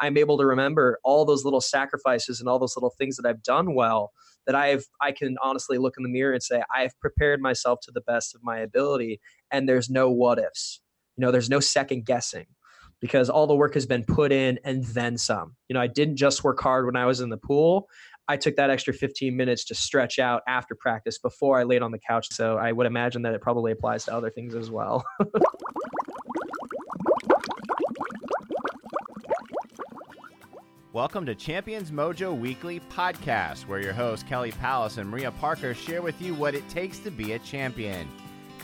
I'm able to remember all those little sacrifices and all those little things that I've done well that I've I can honestly look in the mirror and say I've prepared myself to the best of my ability and there's no what ifs. You know, there's no second guessing because all the work has been put in and then some. You know, I didn't just work hard when I was in the pool. I took that extra 15 minutes to stretch out after practice before I laid on the couch. So I would imagine that it probably applies to other things as well. Welcome to Champions Mojo Weekly Podcast, where your hosts Kelly Palace and Maria Parker share with you what it takes to be a champion.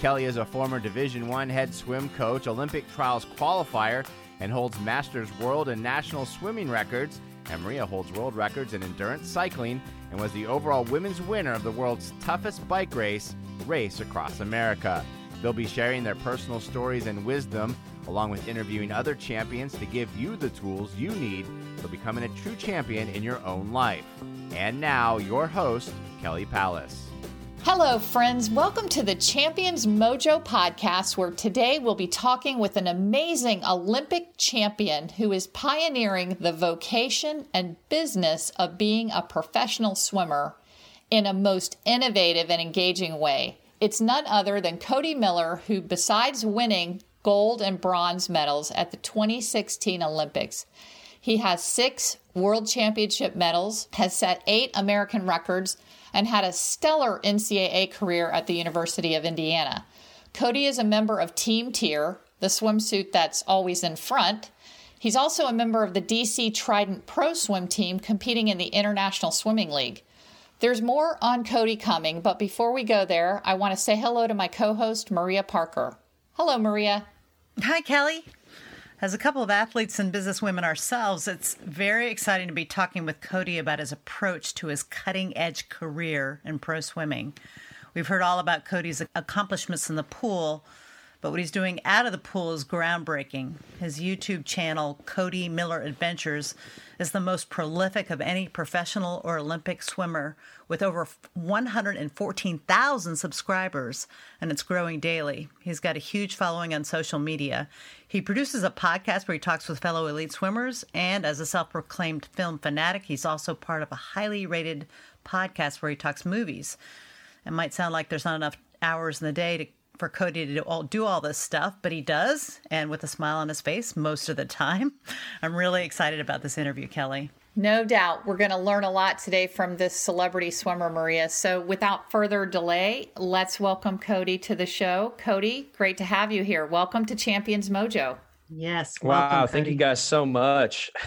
Kelly is a former Division One head swim coach, Olympic trials qualifier, and holds Masters World and National swimming records. And Maria holds world records in endurance cycling and was the overall women's winner of the world's toughest bike race, Race Across America. They'll be sharing their personal stories and wisdom, along with interviewing other champions to give you the tools you need for becoming a true champion in your own life. And now, your host, Kelly Palace. Hello, friends. Welcome to the Champions Mojo podcast, where today we'll be talking with an amazing Olympic champion who is pioneering the vocation and business of being a professional swimmer in a most innovative and engaging way. It's none other than Cody Miller, who, besides winning gold and bronze medals at the 2016 Olympics, he has six world championship medals, has set eight American records, and had a stellar NCAA career at the University of Indiana. Cody is a member of Team TYR, the swimsuit that's always in front. He's also a member of the DC Trident Pro Swim team competing in the International Swimming League. There's more on Cody coming, but before we go there, I want to say hello to my co host, Maria Parker. Hello, Maria. Hi, Kelly. As a couple of athletes and businesswomen ourselves, it's very exciting to be talking with Cody about his approach to his cutting edge career in pro swimming. We've heard all about Cody's accomplishments in the pool, but what he's doing out of the pool is groundbreaking. His YouTube channel, Cody Miller Adventures, is the most prolific of any professional or Olympic swimmer with over 114,000 subscribers, and it's growing daily. He's got a huge following on social media. He produces a podcast where he talks with fellow elite swimmers, and as a self proclaimed film fanatic, he's also part of a highly rated podcast where he talks movies. It might sound like there's not enough hours in the day to for Cody to do all, do all this stuff, but he does, and with a smile on his face most of the time. I'm really excited about this interview, Kelly. No doubt. We're going to learn a lot today from this celebrity swimmer, Maria. So, without further delay, let's welcome Cody to the show. Cody, great to have you here. Welcome to Champions Mojo. Yes. Wow. Welcome, thank you guys so much.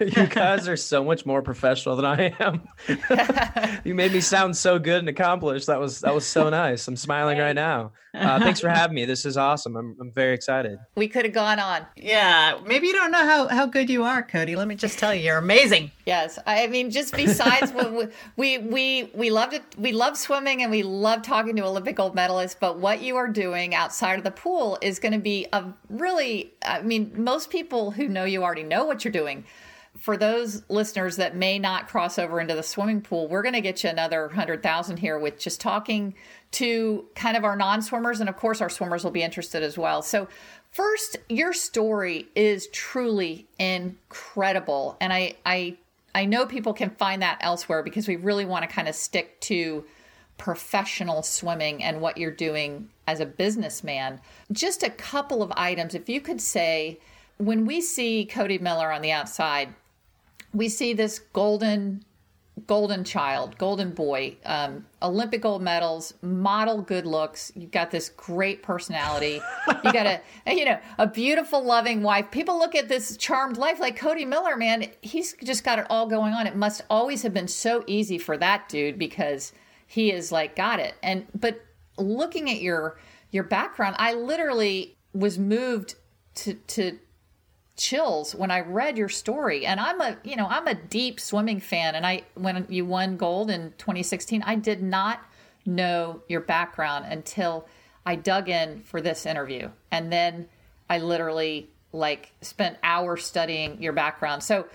you guys are so much more professional than I am. you made me sound so good and accomplished. That was that was so nice. I'm smiling right now. Uh, thanks for having me. This is awesome. I'm I'm very excited. We could have gone on. Yeah, maybe you don't know how how good you are, Cody. Let me just tell you, you're amazing. Yes, I mean, just besides we we we love it. We love swimming and we love talking to Olympic gold medalists. But what you are doing outside of the pool is going to be a really. I mean, most people who know you already know what you're doing for those listeners that may not cross over into the swimming pool, we're going to get you another 100,000 here with just talking to kind of our non swimmers. And of course, our swimmers will be interested as well. So, first, your story is truly incredible. And I, I, I know people can find that elsewhere because we really want to kind of stick to professional swimming and what you're doing as a businessman. Just a couple of items. If you could say, when we see Cody Miller on the outside, we see this golden golden child, golden boy, um, Olympic gold medals, model good looks. You've got this great personality. You got a, you know, a beautiful, loving wife. People look at this charmed life like Cody Miller, man. He's just got it all going on. It must always have been so easy for that dude because he is like got it. And but looking at your your background, I literally was moved to to chills when I read your story. And I'm a, you know, I'm a deep swimming fan. And I, when you won gold in 2016, I did not know your background until I dug in for this interview. And then I literally like spent hours studying your background. So,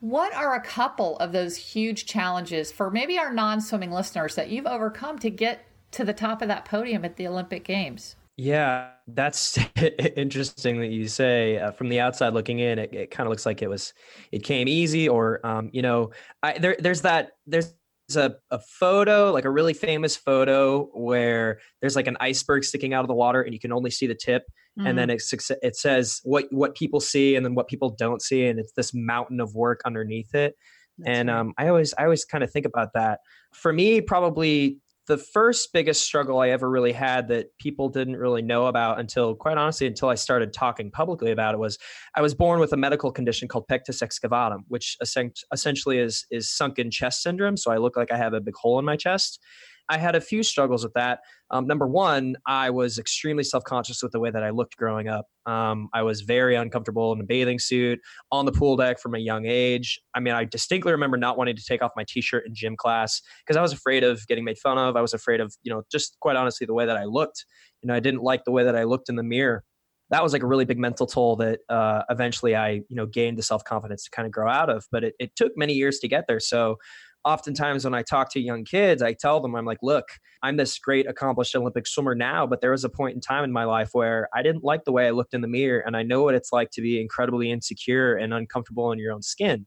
what are a couple of those huge challenges for maybe our non swimming listeners that you've overcome to get to the top of that podium at the Olympic Games? Yeah, that's interesting that you say. Uh, from the outside looking in, it, it kind of looks like it was, it came easy, or um, you know, I, there, there's that, there's a, a photo, like a really famous photo, where there's like an iceberg sticking out of the water, and you can only see the tip, mm-hmm. and then it it says what what people see, and then what people don't see, and it's this mountain of work underneath it. That's and right. um, I always I always kind of think about that. For me, probably the first biggest struggle I ever really had that people didn't really know about until, quite honestly, until I started talking publicly about it was I was born with a medical condition called pectus excavatum, which essentially is is sunken chest syndrome. So I look like I have a big hole in my chest. I had a few struggles with that. Um, number one, I was extremely self conscious with the way that I looked growing up. Um, I was very uncomfortable in a bathing suit on the pool deck from a young age. I mean, I distinctly remember not wanting to take off my t shirt in gym class because I was afraid of getting made fun of. I was afraid of, you know, just quite honestly, the way that I looked. You know, I didn't like the way that I looked in the mirror that was like a really big mental toll that uh, eventually I, you know, gained the self confidence to kind of grow out of. But it, it took many years to get there. So oftentimes when I talk to young kids, I tell them, I'm like, look, I'm this great accomplished Olympic swimmer now, but there was a point in time in my life where I didn't like the way I looked in the mirror. And I know what it's like to be incredibly insecure and uncomfortable in your own skin.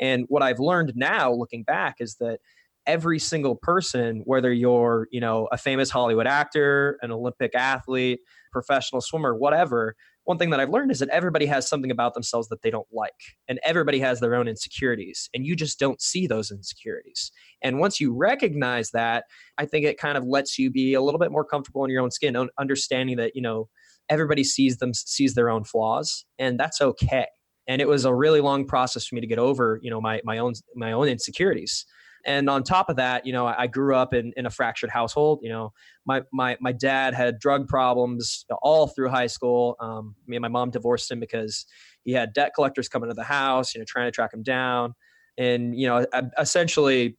And what I've learned now looking back is that every single person, whether you're, you know, a famous Hollywood actor, an Olympic athlete, professional swimmer, whatever, one thing that I've learned is that everybody has something about themselves that they don't like, and everybody has their own insecurities, and you just don't see those insecurities. And once you recognize that, I think it kind of lets you be a little bit more comfortable in your own skin, understanding that you know everybody sees them sees their own flaws, and that's okay. And it was a really long process for me to get over, you know, my my own my own insecurities and on top of that, you know, I grew up in, in a fractured household. You know, my, my, my dad had drug problems all through high school. Um, me and my mom divorced him because he had debt collectors coming to the house, you know, trying to track him down. And, you know, essentially,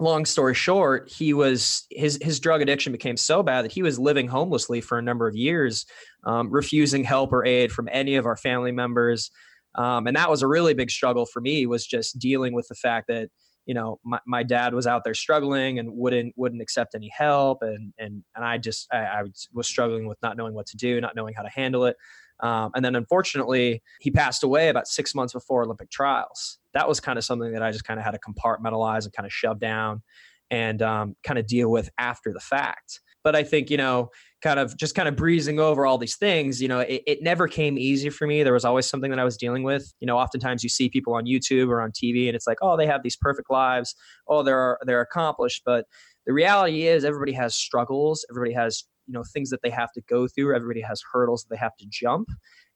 long story short, he was his his drug addiction became so bad that he was living homelessly for a number of years, um, refusing help or aid from any of our family members. Um, and that was a really big struggle for me was just dealing with the fact that you know my, my dad was out there struggling and wouldn't wouldn't accept any help. And and and i just I, I was struggling with not knowing what to do not knowing how to handle it. Um, and then unfortunately he passed away about six months before olympic trials. That was kind of something that i just kind of had to compartmentalize and kind of shove down and um, kind of deal with after the fact. But i think you know kind of just kind of breezing over all these things you know it, it, never came easy for me. There was always something that i was dealing with. You know oftentimes you see people on youtube or on tv and it's like oh they have these perfect lives. Oh they're they're accomplished. But the reality is everybody has struggles. Everybody has you know things that they have to go through. Everybody has hurdles that they have to jump.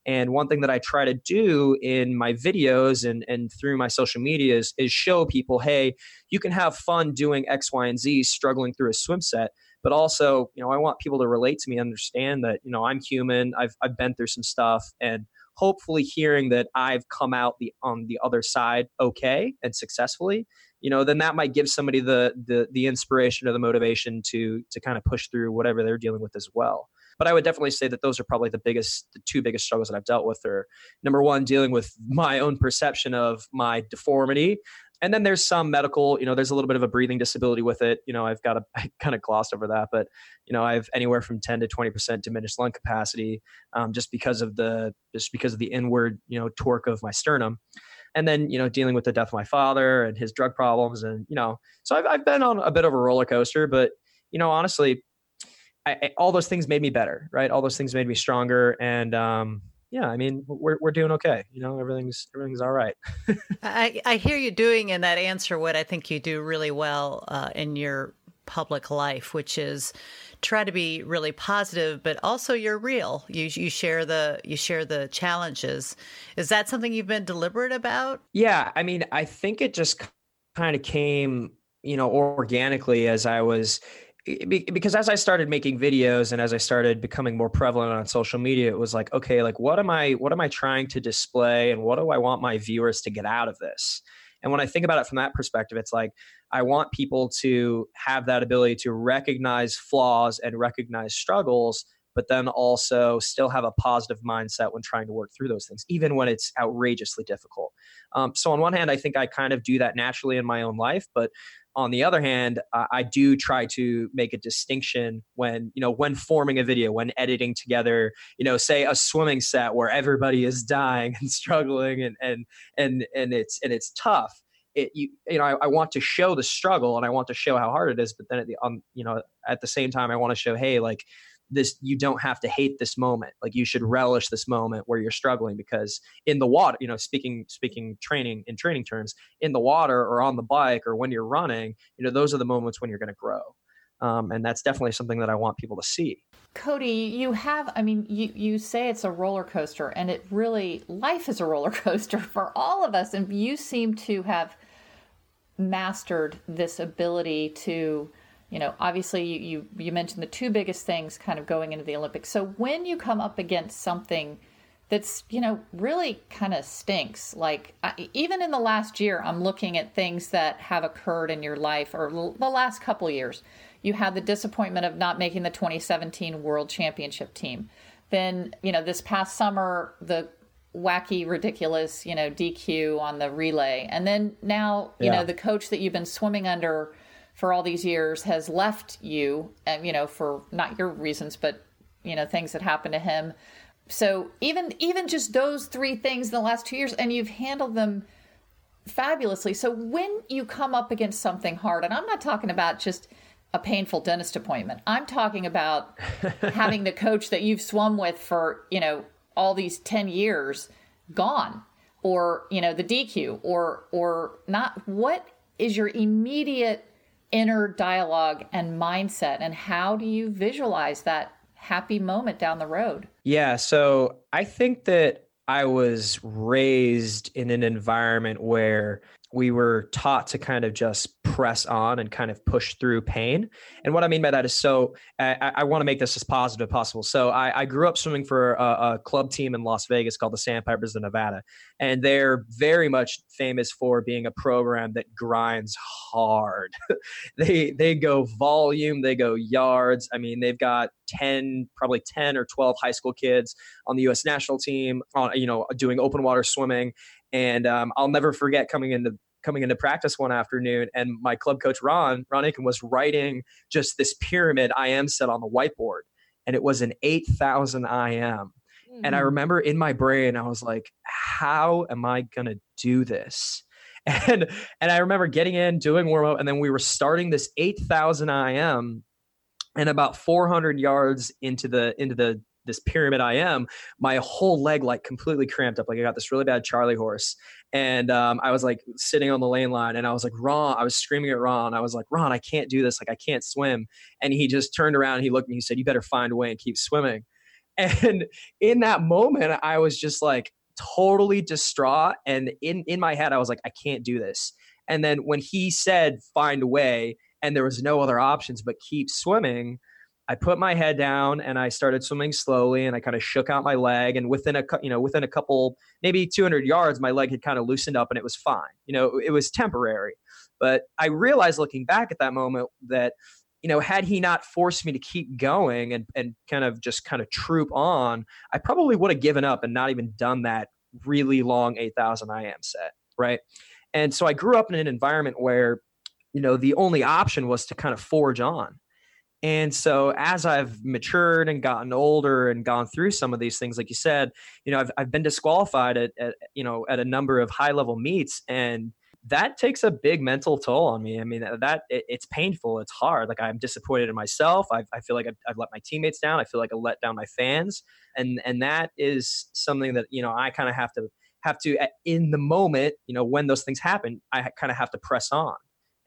And one thing that I try to do in my videos and, and through my social media is, is show people, hey, you can have fun doing X, Y, and Z, struggling through a swim set, but also you know i want people to relate to me understand that you know i'm human i've, I've been through some stuff and hopefully hearing that i've come out the on the other side okay and successfully you know then that might give somebody the the the inspiration or the motivation to to kind of push through whatever they're dealing with as well. But i would definitely say that those are probably the biggest the two biggest struggles that i've dealt with are number one dealing with my own perception of my deformity and then there's some medical you know there's a little bit of a breathing disability with it. You know i've got a I kind of glossed over that but you know i have anywhere from 10 to 20 percent diminished lung capacity um, just because of the just because of the inward you know torque of my sternum. And then you know dealing with the death of my father and his drug problems and you know so i've, I've been on a bit of a roller coaster but you know honestly I, I, all those things made me better right? All those things made me stronger and um, yeah, I mean, we're we're doing okay. You know, everything's everything's all right. I I hear you doing in that answer what I think you do really well uh, in your public life, which is try to be really positive, but also you're real. You you share the you share the challenges. Is that something you've been deliberate about? Yeah, I mean, I think it just kind of came, you know, organically as I was because as I started making videos and as I started becoming more prevalent on social media, it was like, okay, like what am I what am I trying to display and what do I want my viewers to get out of this? And when I think about it from that perspective, it's like I want people to have that ability to recognize flaws and recognize struggles, but then also still have a positive mindset when trying to work through those things, even when it's outrageously difficult. Um, so, on one hand, I think I kind of do that naturally in my own life, but on the other hand i do try to make a distinction when you know when forming a video when editing together you know say a swimming set where everybody is dying and struggling and and and and it's and it's tough. It you you know I, I want to show the struggle and i want to show how hard it is but then at the um you know at the same time i want to show hey like this you don't have to hate this moment. Like you should relish this moment where you're struggling because in the water you know speaking speaking training in training terms in the water or on the bike or when you're running you know those are the moments when you're going to grow. Um, and that's definitely something that i want people to see. Cody you have i mean you you say it's a roller coaster and it really life is a roller coaster for all of us and you seem to have mastered this ability to you know, obviously you, you, you mentioned the two biggest things kind of going into the Olympics. So when you come up against something that's, you know, really kind of stinks, like I, even in the last year, I'm looking at things that have occurred in your life or l- the last couple years. You had the disappointment of not making the 2017 World Championship team. Then, you know, this past summer, the wacky, ridiculous, you know, DQ on the relay. And then now, you yeah. know, the coach that you've been swimming under – for all these years has left you, and you know, for not your reasons, but you know, things that happened to him. So even even just those three things in the last two years, and you've handled them fabulously. So when you come up against something hard, and I'm not talking about just a painful dentist appointment. I'm talking about having the coach that you've swum with for, you know, all these 10 years gone or, you know, the DQ or or not what is your immediate inner dialogue and mindset and how do you visualize that happy moment down the road? Yeah so i think that i was raised in an environment where we were taught to kind of just press on and kind of push through pain. And what I mean by that is so I, I want to make this as positive as possible. So I, I grew up swimming for a, a, club team in Las Vegas called the Sandpipers of Nevada. And they're very much famous for being a program that grinds hard. they they go volume, they go yards. I mean, they've got 10, probably 10 or 12 high school kids on the US national team, on, you know, doing open water swimming. And um, I'll never forget coming into coming into practice one afternoon, and my club coach Ron Ron Aikin was writing just this pyramid IM set on the whiteboard, and it was an eight thousand IM. And I mm. remember in my brain, I was like, "How am I gonna do this?" And and I remember getting in, doing warm up, and then we were starting this eight thousand IM, and about four hundred yards into the into the this pyramid IM, my whole leg like completely cramped up. Like I got this really bad Charlie horse. And um, I was like sitting on the lane line and I was like, Ron, I was screaming at Ron. I was like, Ron, I can't do this. Like I can't swim. And he just turned around and he looked at me, he said, You better find a way and keep swimming. And in that moment, I was just like totally distraught. And in, in my head, I was like, I can't do this. And then when he said, find a way, and there was no other options but keep swimming, I put my head down and I started swimming slowly and I kind of shook out my leg and within a you know within a couple maybe 200 yards my leg had kind of loosened up and it was fine. You know, it was temporary. But I realized looking back at that moment that you know, had he not forced me to keep going and and kind of just kind of troop on, I probably would have given up and not even done that really long 8000 IM set, right? And so I grew up in an environment where you know, the only option was to kind of forge on and so as I've matured and gotten older and gone through some of these things, like you said, you know, I've, I've been disqualified at, at, you know, at a number of high level meets and that takes a big mental toll on me. I mean, that it, it's painful. It's hard. Like I'm disappointed in myself. I, I feel like I've, I've, let my teammates down. I feel like I let down my fans. And, and that is something that, you know, I kind of have to have to in the moment, you know, when those things happen, I kind of have to press on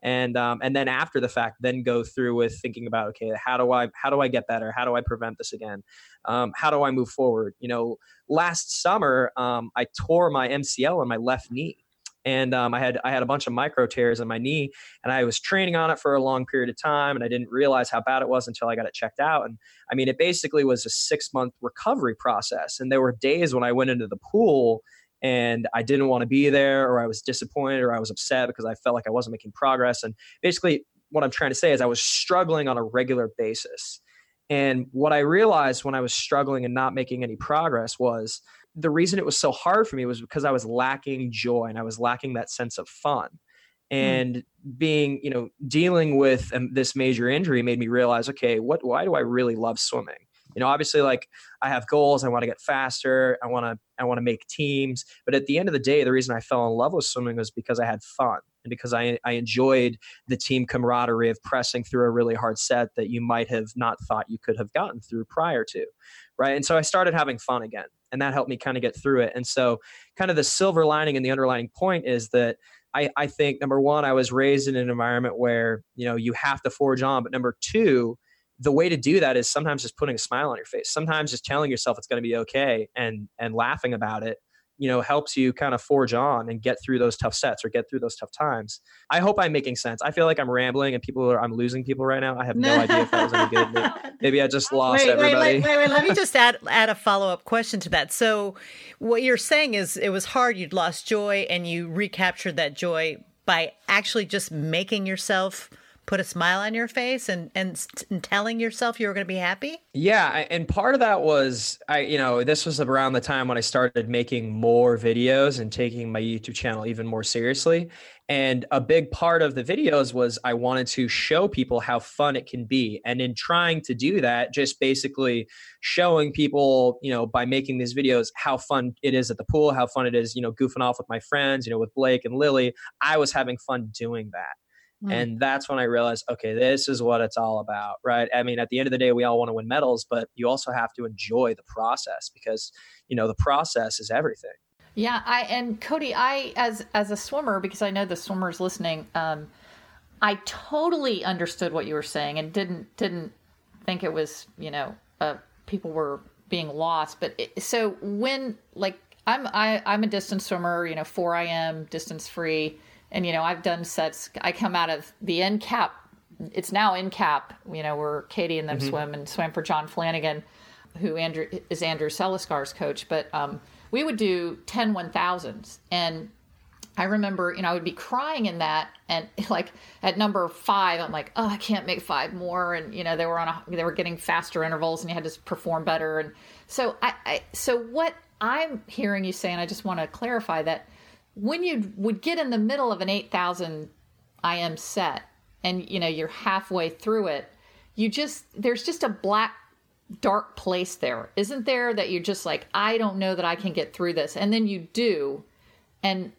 and um, and then after the fact then go through with thinking about okay how do i how do i get better? How do i prevent this again? Um, how do i move forward? You know last summer um, i tore my mcl on my left knee. And um, I had I had a bunch of micro tears in my knee, and I was training on it for a long period of time, and I didn't realize how bad it was until I got it checked out. And I mean, it basically was a six month recovery process, and there were days when I went into the pool and I didn't want to be there or I was disappointed or I was upset because I felt like I wasn't making progress. And basically, what I'm trying to say is I was struggling on a regular basis. And what I realized when I was struggling and not making any progress was the reason it was so hard for me was because I was lacking joy and I was lacking that sense of fun. Hmm. And mm. being, you know, dealing with um, this major injury made me realize, okay, what, why do I really love swimming? You know, obviously, like I have goals. I want to get faster. I want to, I want to make teams. But at the end of the day, the reason I fell in love with swimming was because I had fun and because I, I enjoyed the team camaraderie of pressing through a really hard set that you might have not thought you could have gotten through prior to, right? And so I started having fun again, and that helped me kind of get through it. And so, kind of the silver lining and the underlying point is that I, I think number one, I was raised in an environment where you know you have to forge on, but number two, the way to do that is sometimes just putting a smile on your face. Sometimes just telling yourself it's going to be okay and and laughing about it you know helps you kind of forge on and get through those tough sets or get through those tough times. I hope i'm making sense. I feel like i'm rambling and people are i'm losing people right now. I have no idea if that was any good. Maybe, maybe i just lost wait, everybody wait, wait, wait, let me just add add a follow-up question to that. So what you're saying is it was hard you'd lost joy and you recaptured that joy by actually just making yourself put a smile on your face and, and, and telling yourself you were going to be happy? Yeah, and part of that was I you know, this was around the time when I started making more videos and taking my YouTube channel even more seriously. And a big part of the videos was I wanted to show people how fun it can be. And in trying to do that, just basically showing people, you know, by making these videos, how fun it is at the pool, how fun it is, you know, goofing off with my friends, you know, with Blake and Lily. I was having fun doing that. Mm. And that's when I realized, okay, this is what it's all about, right? I mean, at the end of the day, we all want to win medals, but you also have to enjoy the process because, you know, the process is everything. Yeah, I and Cody, I as as a swimmer, because I know the swimmers listening, um, I totally understood what you were saying and didn't didn't think it was, you know, uh, people were being lost. But it, so when like I'm I, I'm a distance swimmer, you know, four IM distance free and you know i've done sets i come out of the end cap it's now NCAP you know where katie and them mm-hmm. swim and swam for john flanagan who andrew is andrew Seliskar's coach. But um, we would do 10 1000s and i remember you know i would be crying in that and like at number five i'm like oh i can't make five more. And you know they were on a they were getting faster intervals and you had to perform better. And so i, I so what i'm hearing you say and i just want to clarify that when you would get in the middle of an 8000 IM set and you know you're halfway through it, you just there's just a black dark place there. Isn't there that you're just like I don't know that I can get through this and then you do and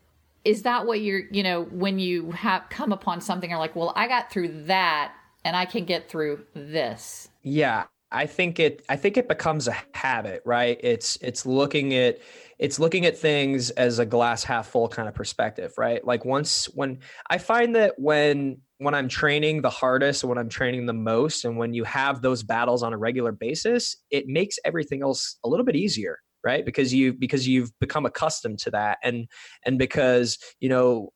is that what you're you know when you have come upon something you're like well I got through that and I can get through this. Yeah, I think it I think it becomes a habit, right? It's it's looking at it's looking at things as a glass half full kind of perspective, right? Like once when I find that when when I'm training the hardest, when I'm training the most, and when you have those battles on a regular basis, it makes everything else a little bit easier, right? Because you because you've become accustomed to that. And and because you know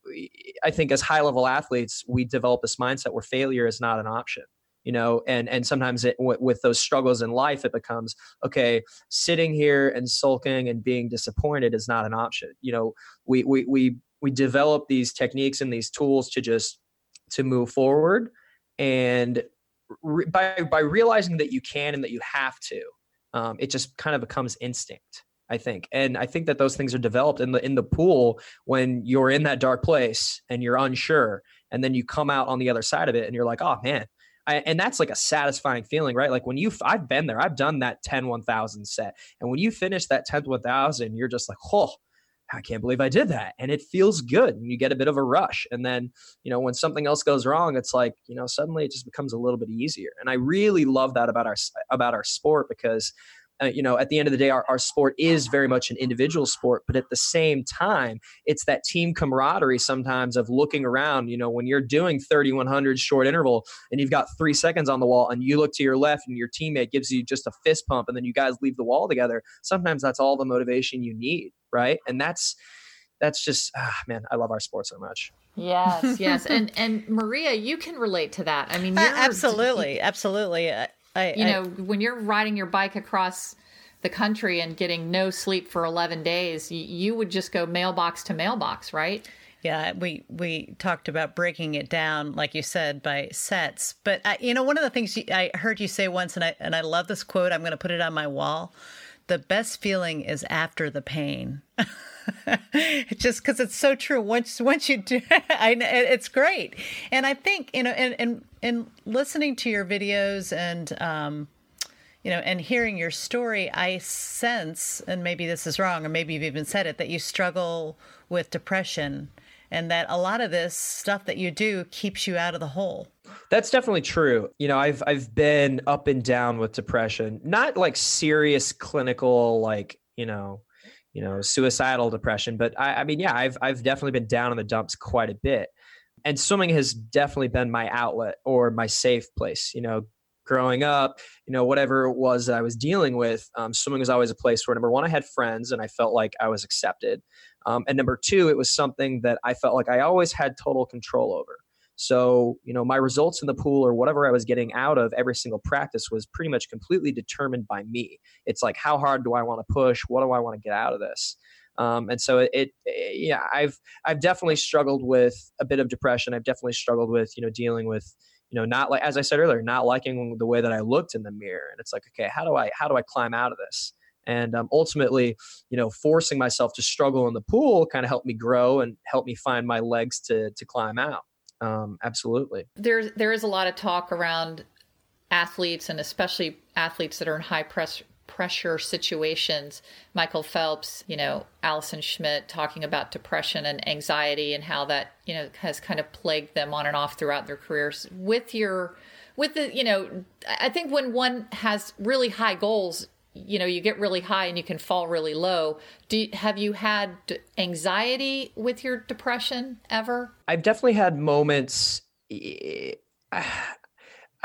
i think as high level athletes we develop this mindset where failure is not an option you know and and sometimes it w- with those struggles in life it becomes okay sitting here and sulking and being disappointed is not an option you know we we we we develop these techniques and these tools to just to move forward and re- by by realizing that you can and that you have to um, it just kind of becomes instinct I think. And I think that those things are developed in the in the pool when you're in that dark place and you're unsure and then you come out on the other side of it and you're like, "Oh man, I, and that's like a satisfying feeling, right? Like when you, I've been there, I've done that 10 1000 set. And when you finish that 10th 1000, you're just like, oh, I can't believe I did that. And it feels good. And you get a bit of a rush. And then, you know, when something else goes wrong, it's like, you know, suddenly it just becomes a little bit easier. And I really love that about our, about our sport because uh, you know, at the end of the day, our, our sport is very much an individual sport, but at the same time, it's that team camaraderie sometimes of looking around. You know, when you're doing 3100 short interval and you've got three seconds on the wall and you look to your left and your teammate gives you just a fist pump and then you guys leave the wall together, sometimes that's all the motivation you need, right? And that's, that's just, ah, man, I love our sport so much. Yes, yes, and and Maria, you can relate to that. I mean, uh, absolutely, absolutely. I, you I, know, when you're riding your bike across the country and getting no sleep for 11 days, you, you would just go mailbox to mailbox, right? Yeah, we we talked about breaking it down, like you said, by sets. But I, you know, one of the things you, I heard you say once, and I and I love this quote. I'm going to put it on my wall. The best feeling is after the pain. Just because it's so true. Once once you do, I, it's great. And I think you know, and and and listening to your videos and um, you know, and hearing your story, I sense, and maybe this is wrong, or maybe you've even said it, that you struggle with depression and that a lot of this stuff that you do keeps you out of the hole. That's definitely true. You know, I've I've been up and down with depression. Not like serious clinical like, you know, you know, suicidal depression, but I, I mean, yeah, I've I've definitely been down in the dumps quite a bit. And swimming has definitely been my outlet or my safe place. You know, growing up, you know, whatever it was that I was dealing with, um, swimming was always a place where number one, I had friends and I felt like I was accepted. Um, and number two, it was something that I felt like I always had total control over. So, you know, my results in the pool or whatever I was getting out of every single practice was pretty much completely determined by me. It's like, how hard do I want to push? What do I want to get out of this? Um, and so it, it, yeah, I've, I've definitely struggled with a bit of depression. I've definitely struggled with, you know, dealing with, you know, not like, as I said earlier, not liking the way that I looked in the mirror. And it's like, okay, how do I, how do I climb out of this? And um, ultimately you know forcing myself to struggle in the pool kind of helped me grow and helped me find my legs to to climb out um, absolutely. There's there is a lot of talk around athletes and especially athletes that are in high press pressure situations. Michael phelps you know allison schmitt talking about depression and anxiety and how that you know has kind of plagued them on and off throughout their careers. With your with the you know i think when one has really high goals you know you get really high and you can fall really low do have you had anxiety with your depression ever i've definitely had moments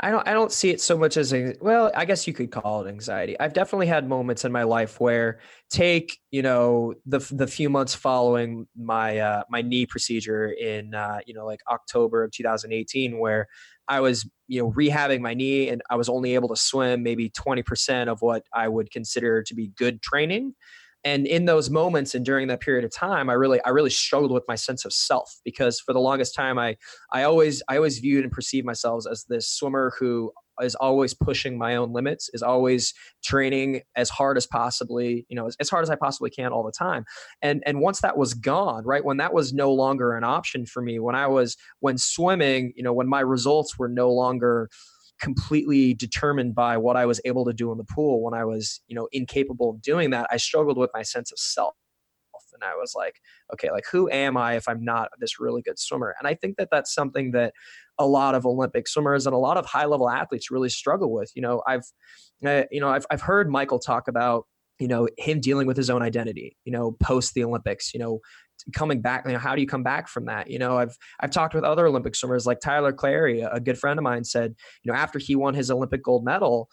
I don't I don't see it so much as well, I guess you could call it anxiety. I've definitely had moments in my life where take, you know, the the few months following my uh my knee procedure in uh you know like October of 2018 where I was, you know, rehabbing my knee and I was only able to swim maybe 20% of what I would consider to be good training. And in those moments and during that period of time i really i really struggled with my sense of self because for the longest time i i always i always viewed and perceived myself as this swimmer who is always pushing my own limits is always training as hard as possibly you know as, as hard as i possibly can all the time and and once that was gone right when that was no longer an option for me when i was when swimming you know when my results were no longer completely determined by what I was able to do in the pool when I was, you know, incapable of doing that, I struggled with my sense of self. And I was like, okay, like who am I if I'm not this really good swimmer? And I think that that's something that a lot of Olympic swimmers and a lot of high level athletes really struggle with. You know, I've, uh, you know, I've, I've heard Michael talk about you know him dealing with his own identity you know post the olympics you know coming back you know how do you come back from that you know i've i've talked with other olympic swimmers like tyler clary a good friend of mine said you know after he won his olympic gold medal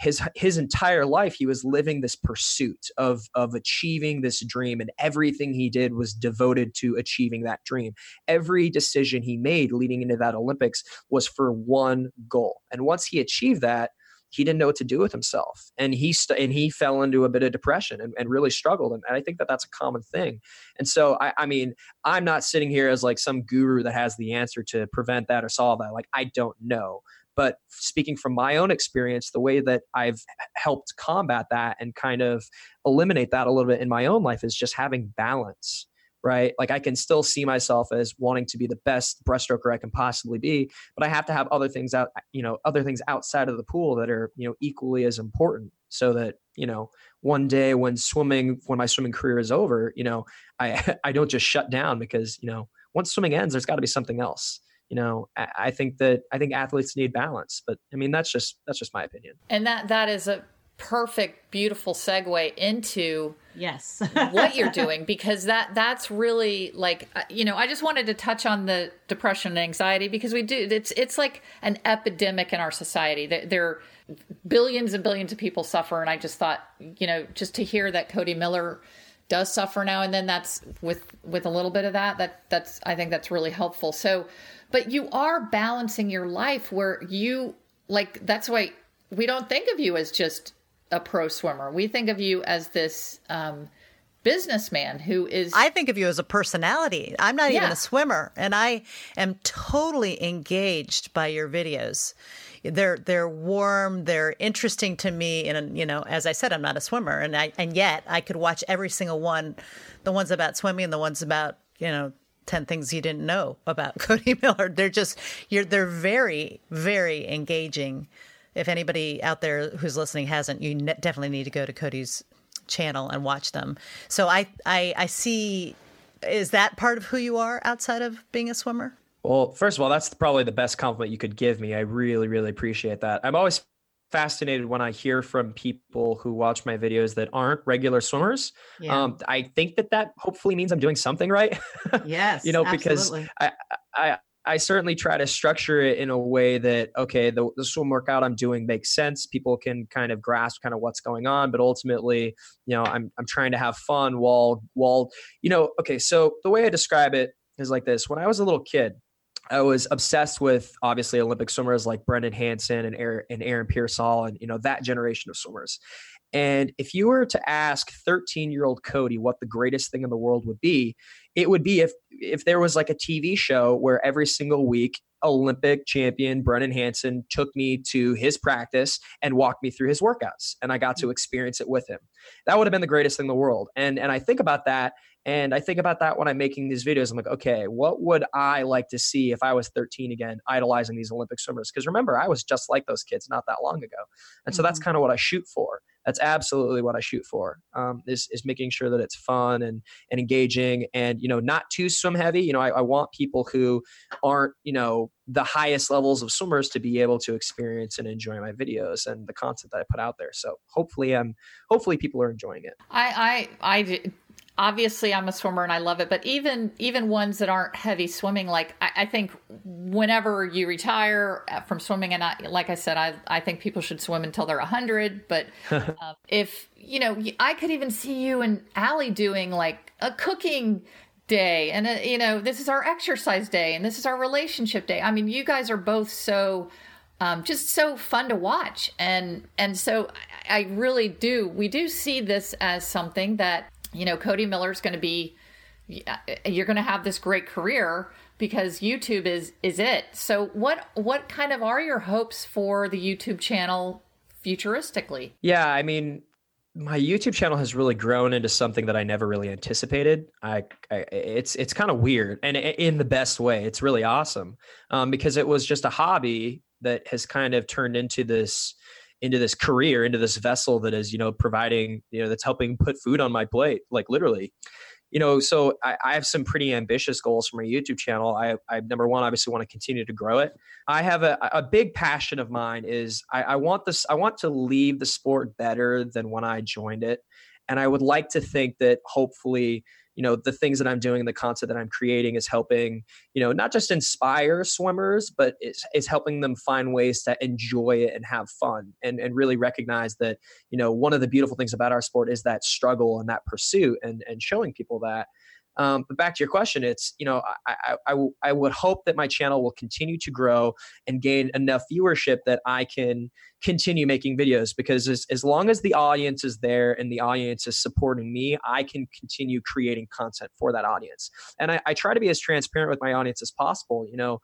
his his entire life he was living this pursuit of of achieving this dream and everything he did was devoted to achieving that dream. Every decision he made leading into that olympics was for one goal and once he achieved that he didn't know what to do with himself and he st- and he fell into a bit of depression and, and really struggled and, and, i think that that's a common thing. And so I, I mean i'm not sitting here as like some guru that has the answer to prevent that or solve that like i don't know but speaking from my own experience the way that i've helped combat that and kind of eliminate that a little bit in my own life is just having balance right? Like I can still see myself as wanting to be the best breaststroker I can possibly be, but I have to have other things out, you know, other things outside of the pool that are, you know, equally as important so that, you know, one day when swimming, when my swimming career is over, you know, I, I don't just shut down because, you know, once swimming ends, there's got to be something else you know i think that i think athletes need balance but i mean that's just that's just my opinion. And that that is a perfect beautiful segue into yes. what you're doing because that that's really like uh, you know i just wanted to touch on the depression and anxiety because we do it's it's like an epidemic in our society. There, there are billions and billions of people suffer and i just thought you know just to hear that cody miller does suffer now and then that's with with a little bit of that that that's i think that's really helpful so but you are balancing your life where you like that's why we don't think of you as just a pro swimmer. We think of you as this um, businessman who is I think of you as a personality. I'm not Yeah. even a swimmer and I am totally engaged by your videos. They're they're warm, they're interesting to me and you know, as I said I'm not a swimmer and I and yet I could watch every single one, the ones about swimming and the ones about, you know, 10 things you didn't know about Cody Miller. They're just you're they're very very engaging. If anybody out there who's listening hasn't, you ne- definitely need to go to Cody's channel and watch them. So I, I I see is that part of who you are outside of being a swimmer? Well, first of all, that's probably the best compliment you could give me. I really, really appreciate that. I'm always fascinated when I hear from people who watch my videos that aren't regular swimmers. Um, I think that that hopefully means I'm doing something right. yes. you know, because absolutely. I, I, I certainly try to structure it in a way that okay, the, the swim workout I'm doing makes sense. People can kind of grasp kind of what's going on, but ultimately, you know, I'm I'm trying to have fun while while you know. Okay, so the way I describe it is like this: when I was a little kid. I was obsessed with obviously Olympic swimmers like Brendan Hansen and Aaron, and Aaron Peirsol and you know that generation of swimmers. And if you were to ask 13 year old Cody what the greatest thing in the world would be, it would be if if there was like a TV show where every single week Olympic champion Brendan Hansen took me to his practice and walked me through his workouts and I got to mm. experience it with him. That would have been the greatest thing in the world. And and I think about that and I think about that when I'm making these videos. I'm like, okay, what would I like to see if I was 13 again, idolizing these Olympic swimmers? Because remember, I was just like those kids not that long ago. And so that's mm-hmm. kind of what I shoot for. That's absolutely what I shoot for. Um, is is making sure that it's fun and and engaging, and you know, not too swim heavy. You know, I, I want people who aren't you know the highest levels of swimmers to be able to experience and enjoy my videos and the content that I put out there. So hopefully, um, hopefully people are enjoying it. I, I, I, obviously I'm a swimmer and I love it, but even, even ones that aren't heavy swimming, like I, I think whenever you retire uh, from swimming, and I, like I said, I, I think people should swim until they're hundred, but uh, if, you know, I could even see you and Allie doing like a cooking day and uh, you know this is our exercise day and this is our relationship day. I mean you guys are both so um, just so fun to watch. And and so I, I really do we do see this as something that you know cody miller's going to be you're going to have this great career because youtube is is it so what what kind of are your hopes for the youtube channel futuristically Yeah, I mean, my YouTube channel has really grown into something that I never really anticipated. I, I it's it's kind of weird, and in the best way. It's really awesome um, because it was just a hobby that has kind of turned into this into this career, into this vessel that is you know providing you know that's helping put food on my plate, like literally. You know, so I, I have some pretty ambitious goals for my YouTube channel. I, I number one, obviously want to continue to grow it. I have a, a big passion of mine is I, I want this I want to leave the sport better than when I joined it. And I would like to think that hopefully, you know, the things that I'm doing, and the content that I'm creating is helping, you know, not just inspire swimmers, but is, is helping them find ways to enjoy it and have fun and, and really recognize that, you know, one of the beautiful things about our sport is that struggle and that pursuit and, and showing people that. Um, but back to your question, it's you know I, I, I, would hope that my channel will continue to grow and gain enough viewership that I can continue making videos because as, as long as the audience is there and the audience is supporting me, I can continue creating content for that audience. And I, I try to be as transparent with my audience as possible. You know,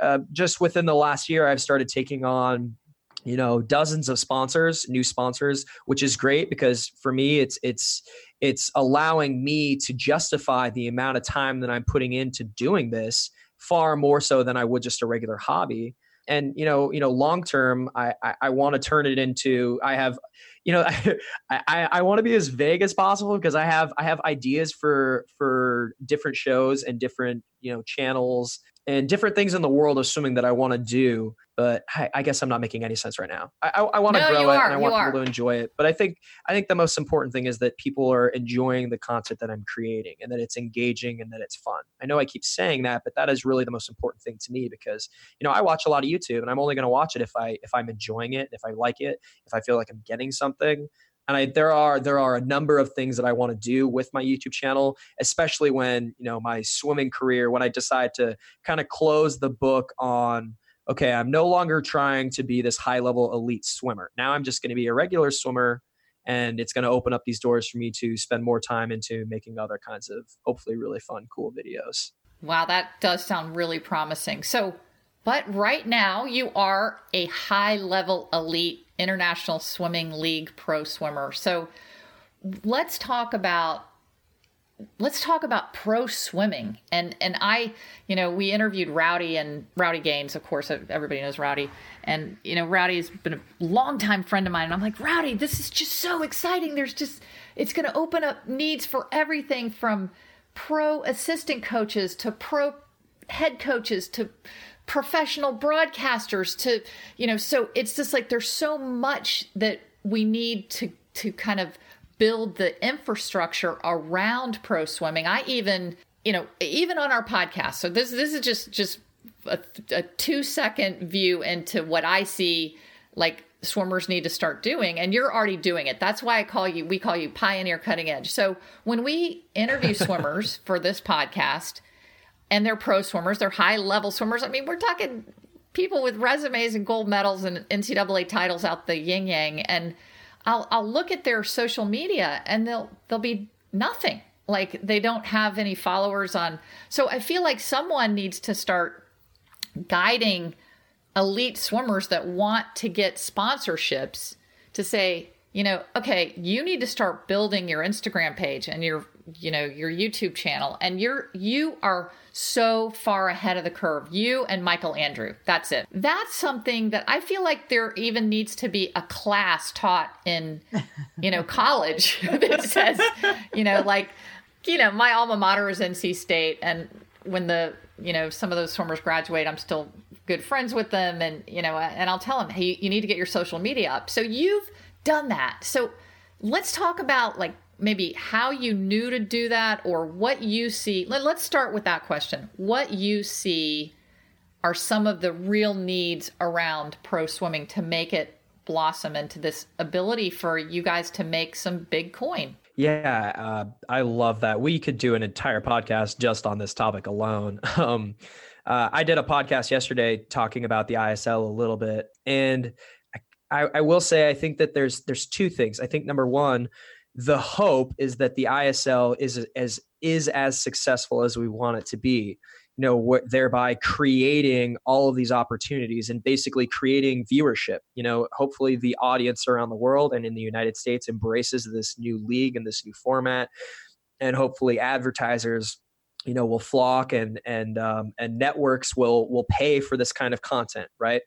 uh, just within the last year, I've started taking on you know dozens of sponsors new sponsors which is great because for me it's it's it's allowing me to justify the amount of time that i'm putting into doing this far more so than i would just a regular hobby. And you know you know long term i i, I want to turn it into i have you know i i, I want to be as vague as possible because i have i have ideas for for different shows and different you know channels and different things in the world of swimming that I want to do. But I, I guess I'm not making any sense right now. I, I, I want to No, grow it are, and I want are. people to enjoy it. But I think I think the most important thing is that people are enjoying the content that I'm creating and that it's engaging and that it's fun. I know I keep saying that, but that is really the most important thing to me because you know I watch a lot of YouTube and I'm only going to watch it if I if I'm enjoying it, if I like it, if I feel like I'm getting something and I, there are there are a number of things that I want to do with my YouTube channel, especially when you know my swimming career. When I decide to kind of close the book on, okay, I'm no longer trying to be this high level elite swimmer. Now I'm just going to be a regular swimmer, and it's going to open up these doors for me to spend more time into making other kinds of hopefully really fun cool videos wow that does sound really promising so but right now you are a high level elite international swimming league pro swimmer. So let's talk about let's talk about pro swimming. And and i you know we interviewed rowdy and rowdy gaines of course everybody knows rowdy. And you know rowdy has been a longtime friend of mine. And i'm like rowdy this is just so exciting. There's just it's going to open up needs for everything from pro assistant coaches to pro head coaches to professional broadcasters to you know so it's just like there's so much that we need to to kind of build the infrastructure around pro swimming. I even, you know, even on our podcast. So this this is just just a, a two second view into what I see like swimmers need to start doing and you're already doing it that's why i call you we call you pioneer cutting edge so when we interview swimmers for this podcast and they're pro swimmers they're high level swimmers i mean we're talking people with resumes and gold medals and ncaa titles out the yin yang and I'll I'll look at their social media and they'll they'll be nothing. Like they don't have any followers on. So I feel like someone needs to start guiding elite swimmers that want to get sponsorships to say, you know, okay, you need to start building your Instagram page and your you know your youtube channel and you're you are so far ahead of the curve you and michael andrew. That's it. That's something that i feel like there even needs to be a class taught in you know college that says you know like you know my alma mater is nc state and when the you know some of those swimmers graduate i'm still good friends with them and you know and i'll tell them hey you need to get your social media up. So you've done that. So let's talk about like maybe how you knew to do that or what you see. Let, us start with that question. What you see are some of the real needs around pro swimming to make it blossom into this ability for you guys to make some big coin? Yeah, uh, I love that. We could do an entire podcast just on this topic alone. Um, uh, I did a podcast yesterday talking about the ISL a little bit, and I, I will say I think that there's there's two things. I think number one, the hope is that the ISL is as is as successful as we want it to be. You know, what, thereby creating all of these opportunities and basically creating viewership. You know, hopefully the audience around the world and in the United States embraces this new league and this new format, and hopefully advertisers you know will flock and and um, and networks will will pay for this kind of content right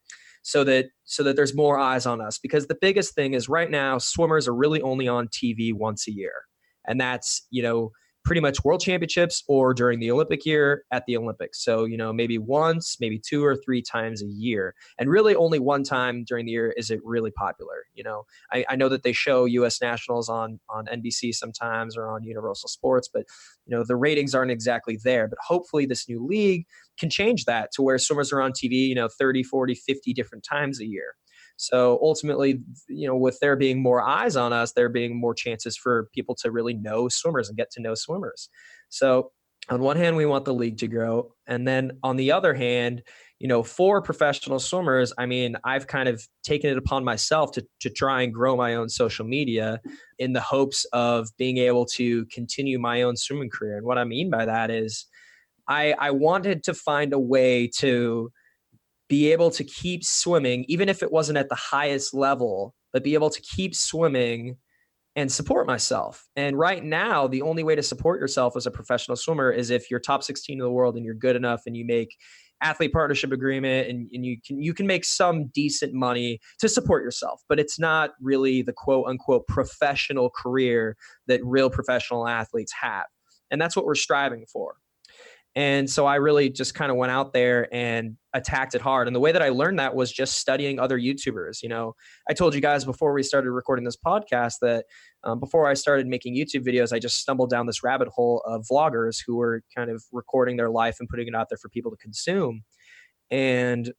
so that so that there's more eyes on us. Because the biggest thing is right now swimmers are really only on TV once a year. And that's you know pretty much world championships or during the Olympic year at the Olympics. So, you know, maybe once, maybe two or three times a year. And really only one time during the year is it really popular. You know, I, I know that they show US nationals on on NBC sometimes or on Universal Sports, but you know, the ratings aren't exactly there. But hopefully this new league can change that to where swimmers are on TV, you know, 30, 40, 50 different times a year. So ultimately, you know, with there being more eyes on us, there being more chances for people to really know swimmers and get to know swimmers. So on one hand, we want the league to grow. And then on the other hand, you know, for professional swimmers, I mean, I've kind of taken it upon myself to, to try and grow my own social media in the hopes of being able to continue my own swimming career. And what I mean by that is I, I wanted to find a way to be able to keep swimming, even if it wasn't at the highest level, but be able to keep swimming and support myself. And right now, the only way to support yourself as a professional swimmer is if you're top 16 in the world and you're good enough and you make athlete partnership agreement and, and you can you can make some decent money to support yourself. But it's not really the quote unquote professional career that real professional athletes have. And that's what we're striving for and so I really just kind of went out there and attacked it hard. And the way that I learned that was just studying other YouTubers. You know, I told you guys before we started recording this podcast that um, before I started making YouTube videos, I just stumbled down this rabbit hole of vloggers who were kind of recording their life and putting it out there for people to consume. And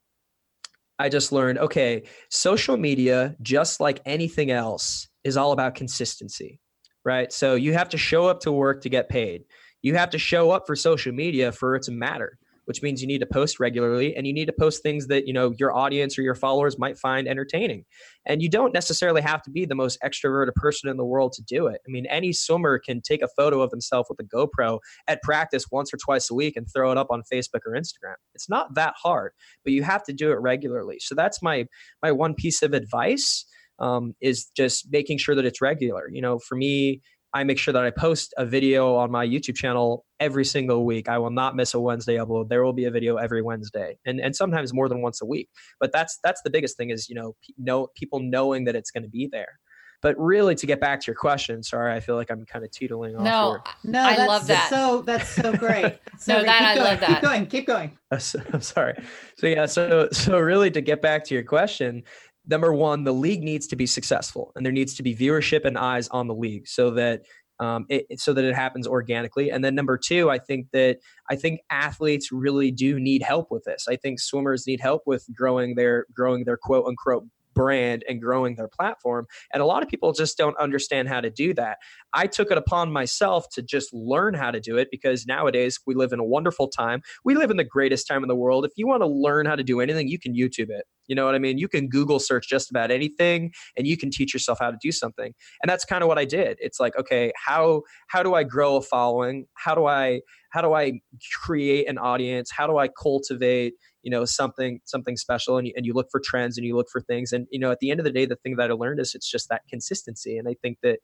I just learned okay, social media, just like anything else, is all about consistency, right? So you have to show up to work to get paid you have to show up for social media for it to matter which means you need to post regularly and you need to post things that you know your audience or your followers might find entertaining. And you don't necessarily have to be the most extroverted person in the world to do it. I mean any swimmer can take a photo of themselves with a gopro at practice once or twice a week and throw it up on facebook or instagram. It's not that hard but you have to do it regularly. So that's my my one piece of advice um, is just making sure that it's regular. You know for me I make sure that I post a video on my YouTube channel every single week. I will not miss a Wednesday upload. There will be a video every Wednesday, and and sometimes more than once a week. But that's that's the biggest thing is you know know people knowing that it's going to be there. But really, to get back to your question, sorry, I feel like I'm kind of teetling off. No, here. no, I love that. So that's so great. So no, that I going, love that. Keep going. Keep going. I'm sorry. So yeah, so so really, to get back to your question, number one, the league needs to be successful, and there needs to be viewership and eyes on the league, so that um, it, so that it happens organically. And then number two, I think that I think athletes really do need help with this. I think swimmers need help with growing their growing their quote unquote brand and growing their platform. And a lot of people just don't understand how to do that. I took it upon myself to just learn how to do it because nowadays we live in a wonderful time. We live in the greatest time in the world. If you want to learn how to do anything, you can YouTube it. You know what I mean? You can Google search just about anything and you can teach yourself how to do something. And that's kind of what I did. It's like, okay, how how do I grow a following? How do I how do I create an audience? How do I cultivate, you know something something special and you, and you look for trends and you look for things and you know at the end of the day the thing that i learned is it's just that consistency and i think that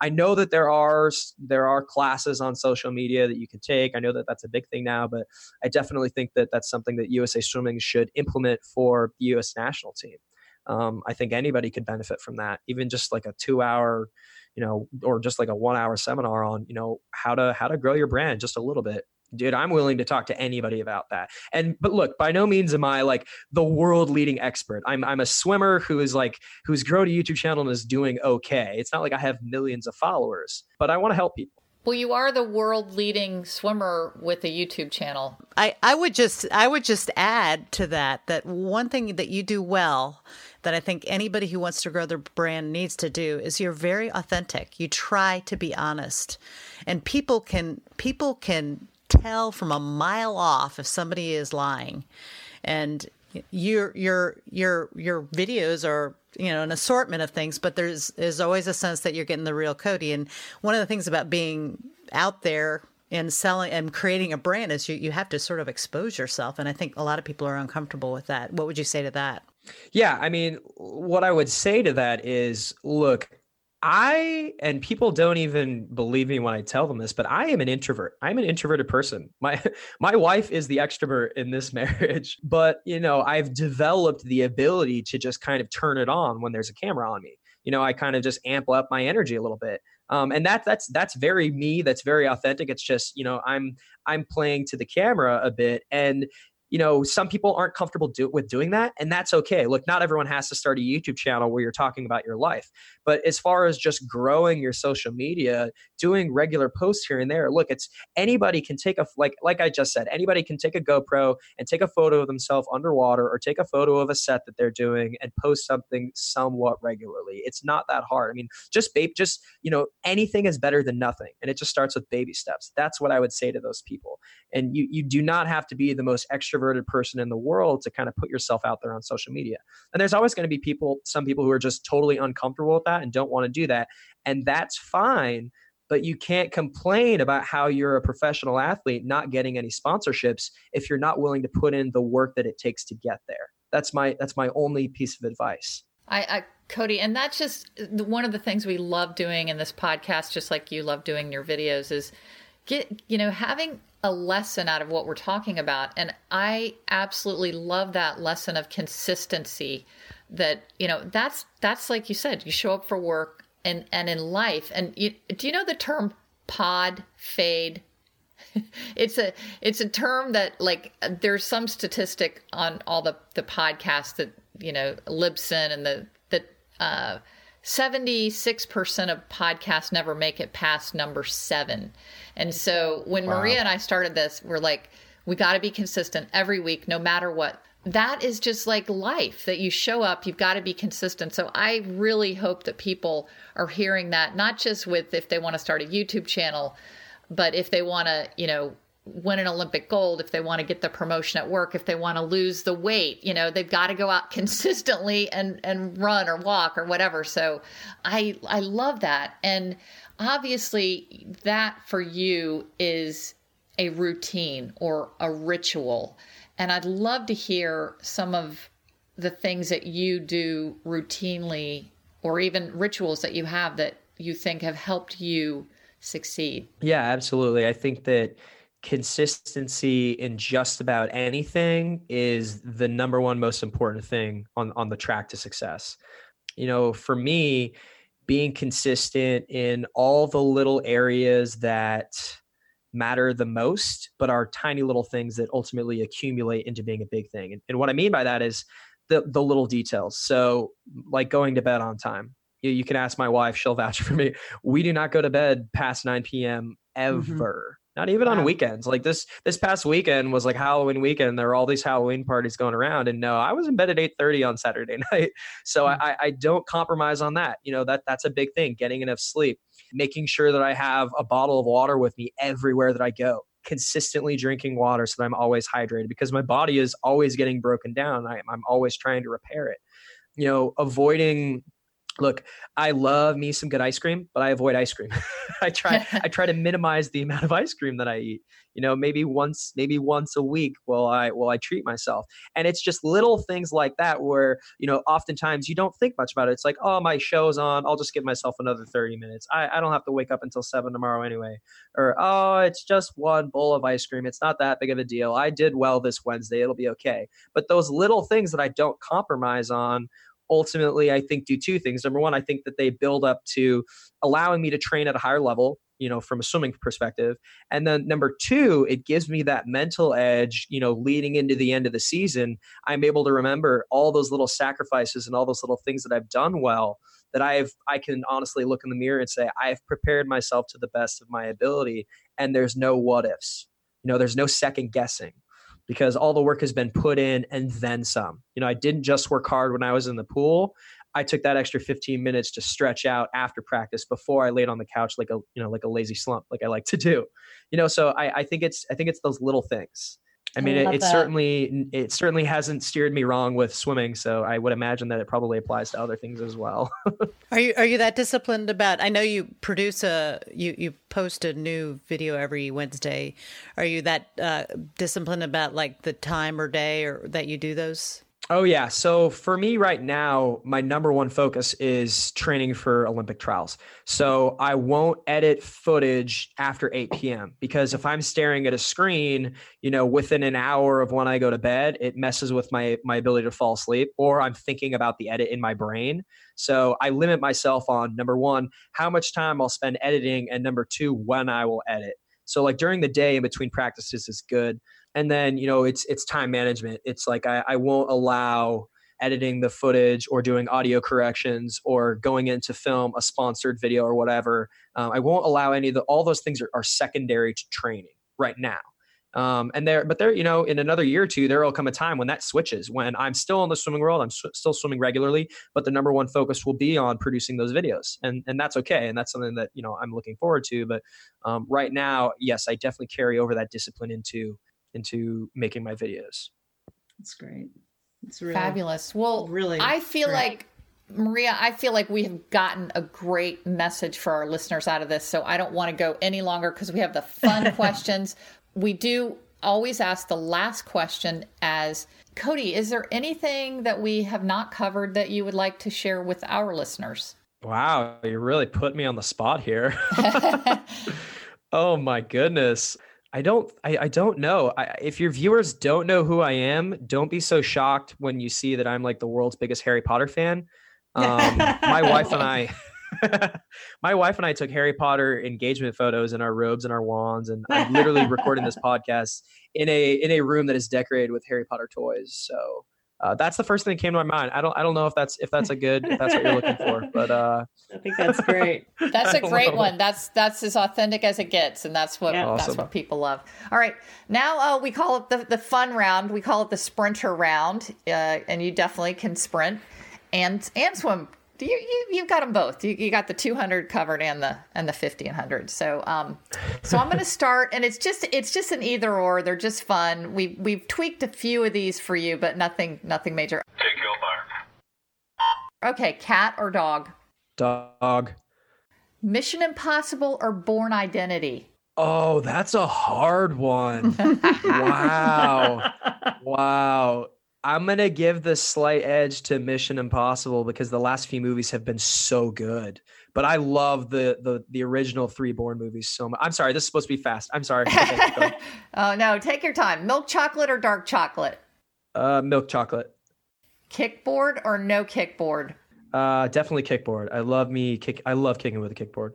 i know that there are there are classes on social media that you can take i know that that's a big thing now but i definitely think that that's something that usa swimming should implement for the us national team. Um, i think anybody could benefit from that even just like a two hour you know or just like a one hour seminar on you know how to how to grow your brand just a little bit. Dude i'm willing to talk to anybody about that. And but look by no means am i like the world leading expert. I'm i'm a swimmer who is like who's grown a youtube channel and is doing okay. It's not like i have millions of followers but i want to help people well, you are the world leading swimmer with a YouTube channel. I, I would just I would just add to that that one thing that you do well that I think anybody who wants to grow their brand needs to do is you're very authentic. You try to be honest. And people can people can tell from a mile off if somebody is lying. And your your your your videos are you know an assortment of things, but there's there's always a sense that you're getting the real Cody. And one of the things about being out there and selling and creating a brand is you, you have to sort of expose yourself. And I think a lot of people are uncomfortable with that. What would you say to that? Yeah, I mean, what I would say to that is look, I and people don't even believe me when I tell them this, but I am an introvert. I'm an introverted person. My my wife is the extrovert in this marriage, but you know, I've developed the ability to just kind of turn it on when there's a camera on me. You know, I kind of just amp up my energy a little bit. Um, and that that's that's very me. That's very authentic. It's just you know I'm I'm playing to the camera a bit, and you know, some people aren't comfortable do, with doing that, and that's okay. Look, not everyone has to start a YouTube channel where you're talking about your life. But as far as just growing your social media, doing regular posts here and there, look, it's anybody can take a like like I just said, anybody can take a GoPro and take a photo of themselves underwater or take a photo of a set that they're doing and post something somewhat regularly. It's not that hard. I mean, just babe, just you know, anything is better than nothing, and it just starts with baby steps. That's what I would say to those people. And you you do not have to be the most extroverted person in the world to kind of put yourself out there on social media. And there's always going to be people, some people who are just totally uncomfortable with that and don't want to do that. And that's fine. But you can't complain about how you're a professional athlete not getting any sponsorships if you're not willing to put in the work that it takes to get there. That's my that's my only piece of advice. I, I Cody, and that's just one of the things we love doing in this podcast, just like you love doing your videos, is get you know having a lesson out of what we're talking about. And i absolutely love that lesson of consistency that you know that's that's like you said you show up for work and and in life. And you, do you know the term pod fade? It's a it's a term that like there's some statistic on all the the podcasts that you know libsyn and the that uh 76% of podcasts never make it past number 7 and so when wow. maria and i started this we're like we got to be consistent every week no matter what. That is just like life that you show up you've got to be consistent. So i really hope that people are hearing that not just with if they want to start a youtube channel but if they want to you know win an Olympic gold, if they want to get the promotion at work, if they want to lose the weight, you know, they've got to go out consistently and and run or walk or whatever. So I I love that. And obviously that for you is a routine or a ritual. And I'd love to hear some of the things that you do routinely or even rituals that you have that you think have helped you succeed. Yeah, absolutely. I think that consistency in just about anything is the number one most important thing on on the track to success. You know, for me, being consistent in all the little areas that matter the most, but are tiny little things that ultimately accumulate into being a big thing. And, and what I mean by that is the the little details. So, like going to bed on time. You, you can ask my wife; she'll vouch for me. We do not go to bed past nine p.m. Mm-hmm. ever. Mm-hmm not even on weekends. Like this this past weekend was like Halloween weekend. There were all these Halloween parties going around, and no, I was in bed at eight thirty on Saturday night. So mm-hmm. I, I don't compromise on that. You know that that's a big thing. Getting enough sleep, making sure that I have a bottle of water with me everywhere that I go. Consistently drinking water so that I'm always hydrated because my body is always getting broken down. I, I'm always trying to repair it. You know, avoiding look i love me some good ice cream but i avoid ice cream. I try i try to minimize the amount of ice cream that i eat. You know maybe once maybe once a week will i will i treat myself. And it's just little things like that where you know oftentimes you don't think much about it. It's like oh my show's on. I'll just give myself another 30 minutes. I, I don't have to wake up until 7 tomorrow anyway. Or oh it's just one bowl of ice cream. It's not that big of a deal. I did well this wednesday. It'll be okay. But those little things that i don't compromise on ultimately I think do two things. Number one, I think that they build up to allowing me to train at a higher level, you know, from a swimming perspective. And then number two, it gives me that mental edge, you know, leading into the end of the season. I'm able to remember all those little sacrifices and all those little things that I've done well that I've I can honestly look in the mirror and say I've prepared myself to the best of my ability and there's no what ifs. You know, there's no second guessing because all the work has been put in and then some. You know, I didn't just work hard when I was in the pool. I took that extra 15 minutes to stretch out after practice before I laid on the couch like a you know like a lazy slump like I like to do. You know, so I, I think it's I think it's those little things I mean, I it, it certainly it certainly hasn't steered me wrong with swimming, so I would imagine that it probably applies to other things as well. are you are you that disciplined about? I know you produce a you you post a new video every Wednesday. Are you that uh, disciplined about like the time or day or that you do those? Oh yeah. So for me right now, my number one focus is training for Olympic trials. So I won't edit footage after 8 p.m. because if I'm staring at a screen, you know, within an hour of when I go to bed, it messes with my my ability to fall asleep or I'm thinking about the edit in my brain. So I limit myself on number 1, how much time I'll spend editing and number 2, when I will edit. So like during the day in between practices is good. And then you know it's it's time management. It's like I, I won't allow editing the footage or doing audio corrections or going into film a sponsored video or whatever. Um, i won't allow any of the all those things are, are secondary to training right now um, and there but there you know in another year or two there will come a time when that switches when i'm still in the swimming world i'm sw- still swimming regularly but the number one focus will be on producing those videos and and that's okay and that's something that you know i'm looking forward to but um, right now yes i definitely carry over that discipline into into making my videos. That's great. It's really fabulous. Well, really, I feel great. like Maria, I feel like we have gotten a great message for our listeners out of this. So I don't want to go any longer because we have the fun questions. We do always ask the last question as Cody, is there anything that we have not covered that you would like to share with our listeners? Wow, you really put me on the spot here. oh my goodness. I don't I, I don't know. I, if your viewers don't know who I am, don't be so shocked when you see that I'm like the world's biggest Harry Potter fan. Um, my wife and I my wife and I took Harry Potter engagement photos in our robes and our wands, and I'm literally recording this podcast in a in a room that is decorated with Harry Potter toys. So uh, that's the first thing that came to my mind. I don't I don't know if that's if that's a good if that's what you're looking for, but uh, I think that's great. that's a great know. one. That's that's as authentic as it gets, and that's what yeah. awesome. that's what people love. All right, now uh, we call it the the fun round. We call it the sprinter round, uh, and you definitely can sprint and and swim you, you you've got them both. You, you got the 200 covered and the and the 50 and 100. So um, so I'm going to start, and it's just it's just an either or. They're just fun. We we've tweaked a few of these for you, but nothing nothing major. Take your mark. Okay, cat or dog? Dog. Mission Impossible or Bourne Identity? Oh, that's a hard one. wow. Wow. I'm going to give the slight edge to Mission Impossible because the last few movies have been so good. But I love the the the original three Bourne movies so much. I'm sorry, this is supposed to be fast. I'm sorry. Oh no, take your time. Milk chocolate or dark chocolate? uh, milk chocolate. Kickboard or no kickboard? Uh, definitely kickboard. I love me kick. I love kicking with a kickboard.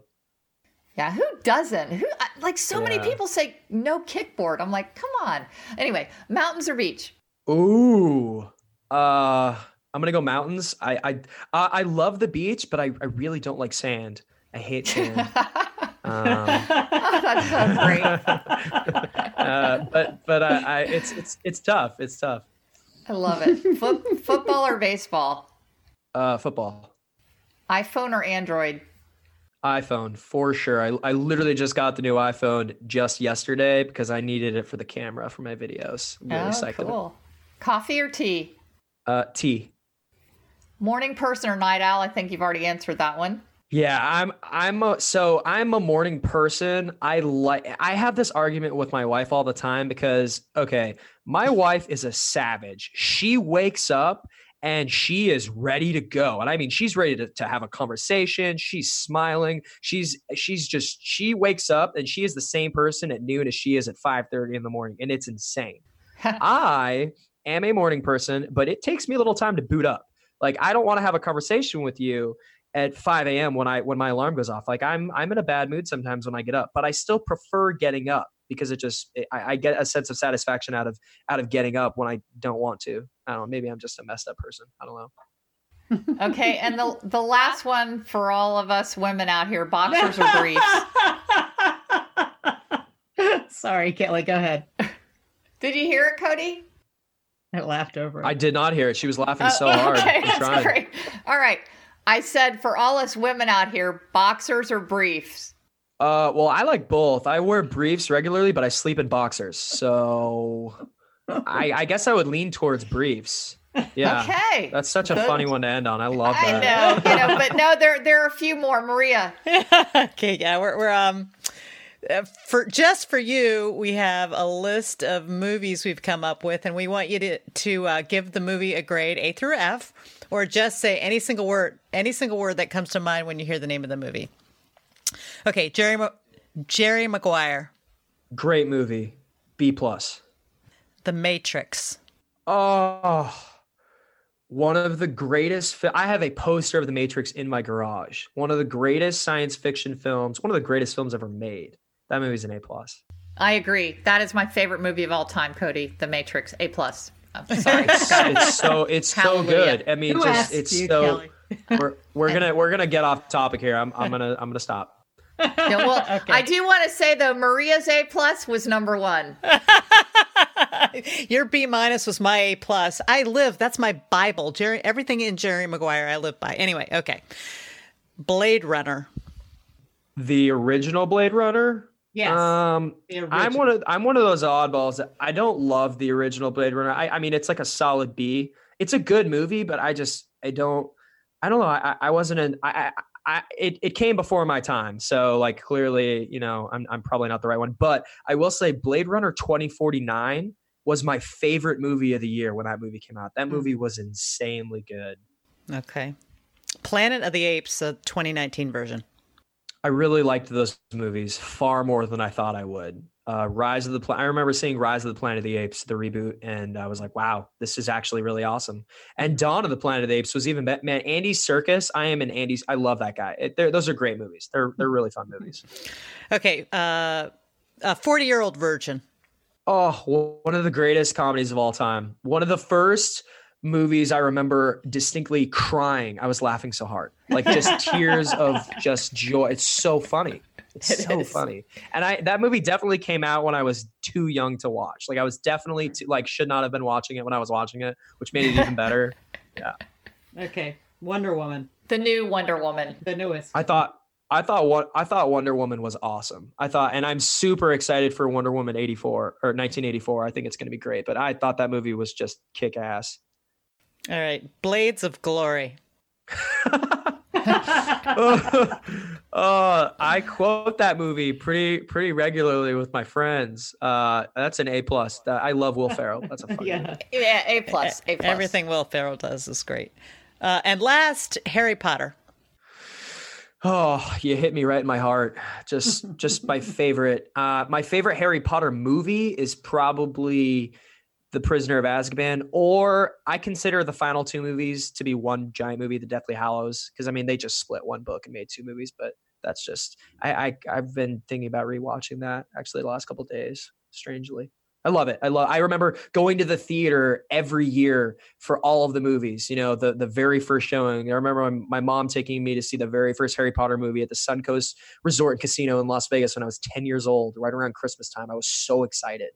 Yeah, who doesn't? Who like so many people say no kickboard. I'm like, come on. Anyway, mountains or beach? Ooh. Uh, I'm gonna go mountains. I I I I love the beach, but I, I really don't like sand. I hate sand. um, Oh, that's so great. uh, but but I, I it's it's it's tough. It's tough. I love it. Foot, football or baseball? Uh, football. iPhone or Android? iPhone for sure. I I literally just got the new iPhone just yesterday because I needed it for the camera for my videos. I'm really oh, psyched about it. cool. Coffee or tea? Uh, tea. Morning person or night owl? I think you've already answered that one. Yeah, I'm I'm a, so I'm a morning person. I like I have this argument with my wife all the time because okay, my wife is a savage. She wakes up and she is ready to go. And I mean, she's ready to, to have a conversation. She's smiling. She's she's just she wakes up and she is the same person at noon as she is at 5:30 in the morning and it's insane. I am a morning person, but it takes me a little time to boot up. Like I don't want to have a conversation with you at 5 a.m. when I when my alarm goes off. Like I'm I'm in a bad mood sometimes when I get up, but I still prefer getting up because it just it, I, I get a sense of satisfaction out of out of getting up when I don't want to. I don't know. Maybe I'm just a messed up person. I don't know. Okay, and the the last one for all of us women out here: boxers or briefs. Sorry, Kelly, go ahead. Did you hear it, Cody? I laughed over it. I did not hear it. She was laughing so Oh, hard. Okay, I'm that's trying. great. All right, I said for all us women out here: boxers or briefs. Uh, well, I like both. I wear briefs regularly, but I sleep in boxers. So I, I guess I would lean towards briefs. Yeah. Okay, That's such a Good. funny one to end on. I love I that. know, you know, but no, there there are a few more. Maria, okay, yeah, we're, we're um uh, for just for you, we have a list of movies we've come up with, and we want you to to uh, give the movie a grade A through F, or just say any single word, any single word that comes to mind when you hear the name of the movie. Okay, Jerry Ma- Jerry Maguire, Great movie. B plus. The Matrix, Oh, one of the greatest. Fi- I have a poster of The Matrix in my garage. One of the greatest science fiction films. One of the greatest films ever made. That movie's an A plus. I agree. That is my favorite movie of all time. Cody, The Matrix, A plus. I'm sorry. It's, it's so it's so good. I mean, Who just it's you, so. Kelly? We're we're gonna we're gonna get off topic here. I'm I'm gonna I'm gonna stop. Yeah, well, I do want to say though, Maria's A plus was number one. your B minus was my A plus. I live. That's my Bible. Jerry, everything in Jerry Maguire, I live by. Anyway, okay. Blade Runner. The original Blade Runner. Yes. Um, I'm one of I'm one of those oddballs that I don't love the original Blade Runner. I, I mean, it's like a solid B. It's a good movie, but I just I don't I don't know. I I wasn't in I. I I, it, it came before my time. So like clearly, you know, I'm I'm probably not the right one. But I will say Blade Runner 2049 was my favorite movie of the year when that movie came out. That movie was insanely good. Okay. Planet of the Apes, the 2019 version. I really liked those movies far more than I thought I would. Uh, Rise of the Planet. I remember seeing Rise of the Planet of the Apes, the reboot, and I was like, "Wow, this is actually really awesome." And Dawn of the Planet of the Apes was even better. Man, Andy Serkis. I am an Andy's. I love that guy. It, those are great movies. They're they're really fun movies. Okay. Uh, a 40 year old virgin. Oh, one of the greatest comedies of all time. One of the first movies I remember distinctly crying. I was laughing so hard, like just tears of just joy. It's so funny. It's It so is. funny. And I that movie definitely came out when I was too young to watch. Like I was definitely too, like should not have been watching it when I was watching it, which made it even better. Yeah. Okay. Wonder Woman, The new Wonder Woman. the newest. I thought I thought what I thought Wonder Woman was awesome. I thought, and I'm super excited for Wonder Woman 84 or 1984. I think it's going to be great. But I thought that movie was just kick ass. All right, Blades of Glory. uh, I quote that movie pretty pretty regularly with my friends. Uh, that's an A plus. I love Will Ferrell. That's a fun yeah. movie. Yeah, A plus. A plus. Everything Will Ferrell does is great. Uh, and last, Harry Potter. Oh, you hit me right in my heart. Just just my favorite. Uh, my favorite Harry Potter movie is probably The Prisoner of Azkaban, or I consider the final two movies to be one giant movie, The Deathly Hallows, because I mean they just split one book and made two movies, but that's just I, I I've been thinking about rewatching that actually the last couple days. Strangely, I love it. I love. I remember going to the theater every year for all of the movies. You know, the the very first showing. I remember my, my mom taking me to see the very first Harry Potter movie at the Suncoast Resort and Casino in Las Vegas when I was ten years old, right around Christmas time. I was so excited.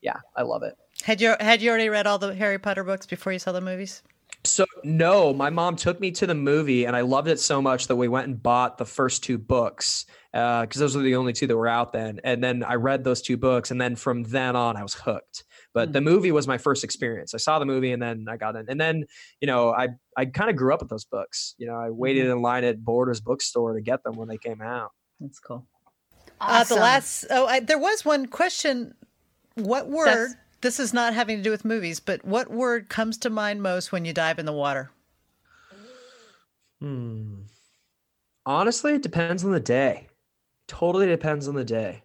Yeah, I love it. Had you had you already read all the Harry Potter books before you saw the movies? So no, my mom took me to the movie, and I loved it so much that we went and bought the first two books uh, because those were the only two that were out then. And then I read those two books, and then from then on, I was hooked. But the hmm. movie was my first experience. I saw the movie, and then I got in. And then you know, I I kind of grew up with those books. You know, I waited mm-hmm. in line at Borders bookstore to get them when they came out. That's cool. Uh, the last. Oh, I, there was one question. What word? That's- this is not having to do with movies, but what word comes to mind most when you dive in the water? Hmm. Honestly, it depends on the day. Totally depends on the day.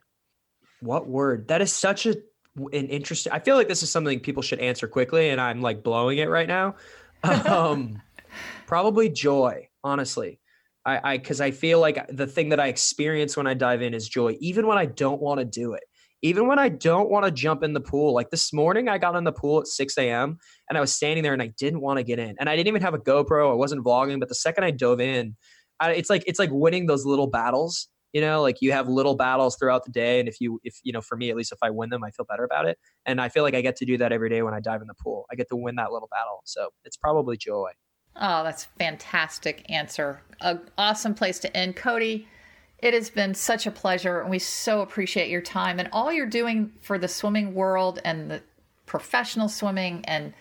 What word? That is such a an interesting. I feel like this is something people should answer quickly, and I'm like blowing it right now. Um, probably joy. Honestly, I I because I feel like the thing that I experience when I dive in is joy, even when I don't want to do it. Even when I don't want to jump in the pool, like this morning, I got in the pool at 6 a.m. and I was standing there and I didn't want to get in. And I didn't even have a GoPro. I wasn't vlogging, but the second I dove in, I, it's like it's like winning those little battles. You know, like you have little battles throughout the day, and if you if you know, for me at least, if I win them, I feel better about it. And I feel like I get to do that every day when I dive in the pool. I get to win that little battle, so it's probably joy. Oh, that's fantastic answer. A awesome place to end. Cody, it has been such a pleasure and we so appreciate your time and all you're doing for the swimming world and the professional swimming and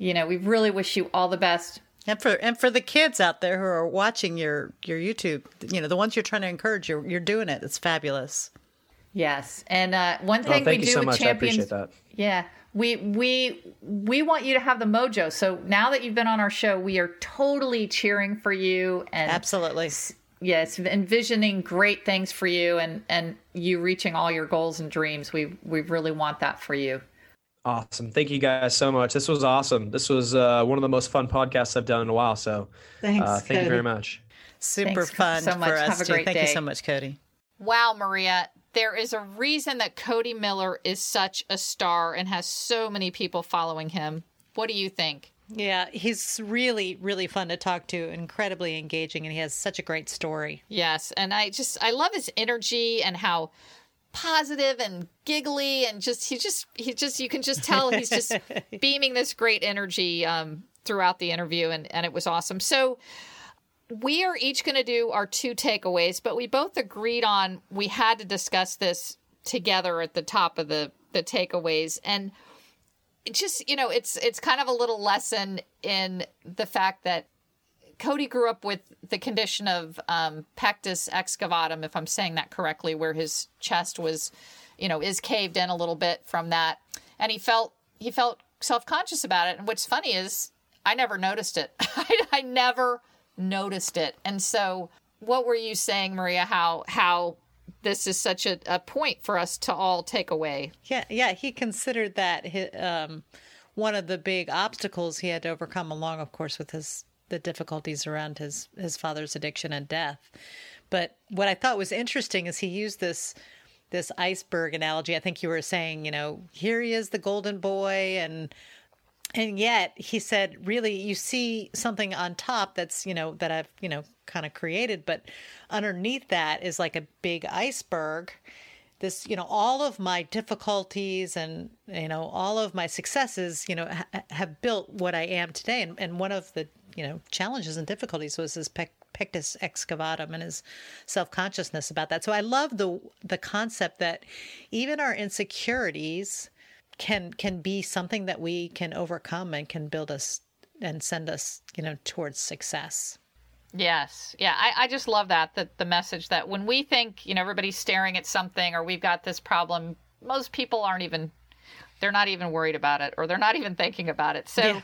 you know, we really wish you all the best. And for and for the kids out there who are watching your your YouTube, you know, the ones you're trying to encourage, you're you're doing it. It's fabulous. Yes. And uh, one Oh, thing thank we you do so with much. I champions appreciate that. Yeah. We we we want you to have the mojo. So now that you've been on our show, we are totally cheering for you and Absolutely. Yes, envisioning great things for you and and you reaching all your goals and dreams. We we really want that for you. Awesome. Thank you guys so much. This was awesome. This was uh, one of the most fun podcasts I've done in a while. So Thanks. uh, thank you very much. Super Thanks fun so much. for us Have a too. great Thank you so much, Cody. Wow, Maria, there is a reason that Cody Miller is such a star and has so many people following him. What do you think? Yeah, he's really, really fun to talk to, incredibly engaging, and he has such a great story. Yes, and I just I love his energy and how positive and giggly and just he just he just you can just tell he's just beaming this great energy um throughout the interview and and it was awesome. So we are each going to do our two takeaways, but we both agreed on we had to discuss this together at the top of the the takeaways and just you know it's it's kind of a little lesson in the fact that Cody grew up with the condition of um, pectus excavatum, if I'm saying that correctly, where his chest was, you know, is caved in a little bit from that, and he felt he felt self conscious about it. And what's funny is I never noticed it. I, I never noticed it. And so, what were you saying, Maria? How how this is such a, a point for us to all take away? Yeah, yeah, he considered that um, one of the big obstacles he had to overcome, along, of course, with his the difficulties around his his father's addiction and death. But what I thought was interesting is he used this this iceberg analogy. I think you were saying, you know, here he is, the golden boy, and and yet he said, really, you see something on top that's, you know, that I've, you know, kind of created, but underneath that is like a big iceberg. This, you know, all of my difficulties and, you know, all of my successes, you know, ha- have built what I am today. And, and one of the, you know challenges and difficulties was his pec- pectus excavatum and his self-consciousness about that. So I love the the concept that even our insecurities can can be something that we can overcome and can build us and send us, you know, towards success. Yes. Yeah. I, I just love that, that the message that when we think, you know, everybody's staring at something or we've got this problem, most people aren't even, they're not even worried about it or they're not even thinking about it. So, yeah.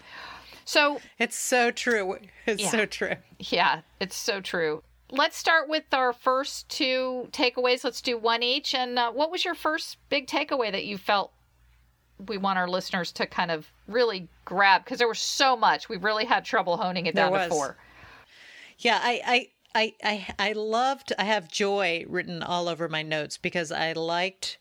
so it's so true. It's yeah. so true. Yeah. It's so true. Let's start with our first two takeaways. Let's do one each. And uh, what was your first big takeaway that you felt we want our listeners to kind of really grab? Because there was so much. We really had trouble honing it down to four. Yeah, I, I I, I I loved I have joy written all over my notes because I liked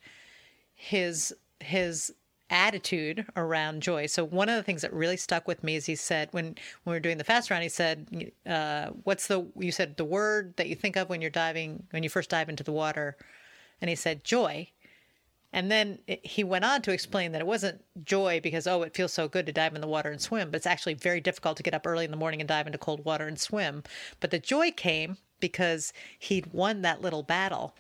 his his attitude around joy. So one of the things that really stuck with me is he said when when we were doing the fast round, he said, uh, "What's the you said the word that you think of when you're diving when you first dive into the water?" And he said joy. And then he went on to explain that it wasn't joy because, oh, it feels so good to dive in the water and swim, but it's actually very difficult to get up early in the morning and dive into cold water and swim. But the joy came because he'd won that little battle.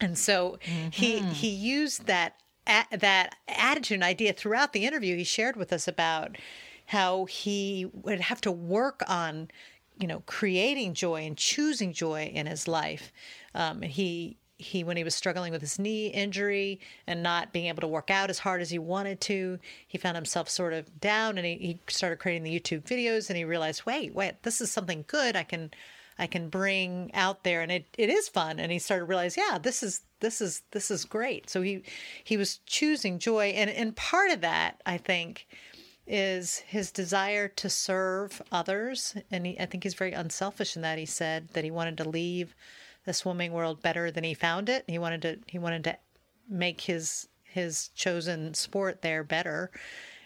And so mm-hmm. he he used that that attitude and idea throughout the interview. He shared with us about how he would have to work on, you know, creating joy and choosing joy in his life. Um, he he when he was struggling with his knee injury and not being able to work out as hard as he wanted to he found himself sort of down and he, he started creating the youtube videos and he realized wait wait this is something good i can i can bring out there. And it, it is fun. And he started to realize yeah this is this is this is great. So he he was choosing joy. And and part of that i think is his desire to serve others. And he, i think he's very unselfish in that he said that he wanted to leave the swimming world better than he found it. He wanted to he wanted to make his his chosen sport there better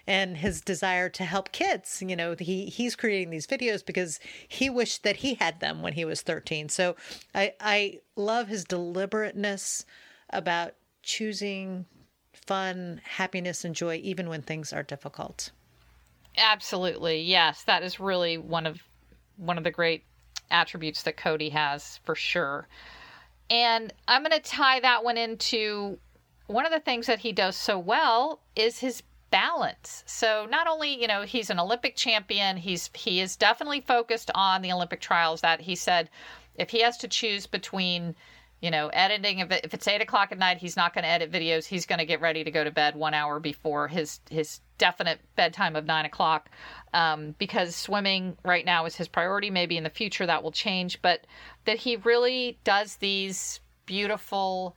and his desire to help kids. You know, he he's creating these videos because he wished that he had them when he was 13. So I I love his deliberateness about choosing fun, happiness and joy even when things are difficult. Absolutely. Yes, that is really one of one of the great attributes that Cody has for sure. And I'm going to tie that one into one of the things that he does so well is his balance. So not only, you know, he's an Olympic champion, he's he is definitely focused on the Olympic trials that he said if he has to choose between you know, editing if, it's eight o'clock at night, he's not going to edit videos. He's going to get ready to go to bed one hour before his his definite bedtime of nine o'clock, um, because swimming right now is his priority. Maybe in the future that will change, but that he really does these beautiful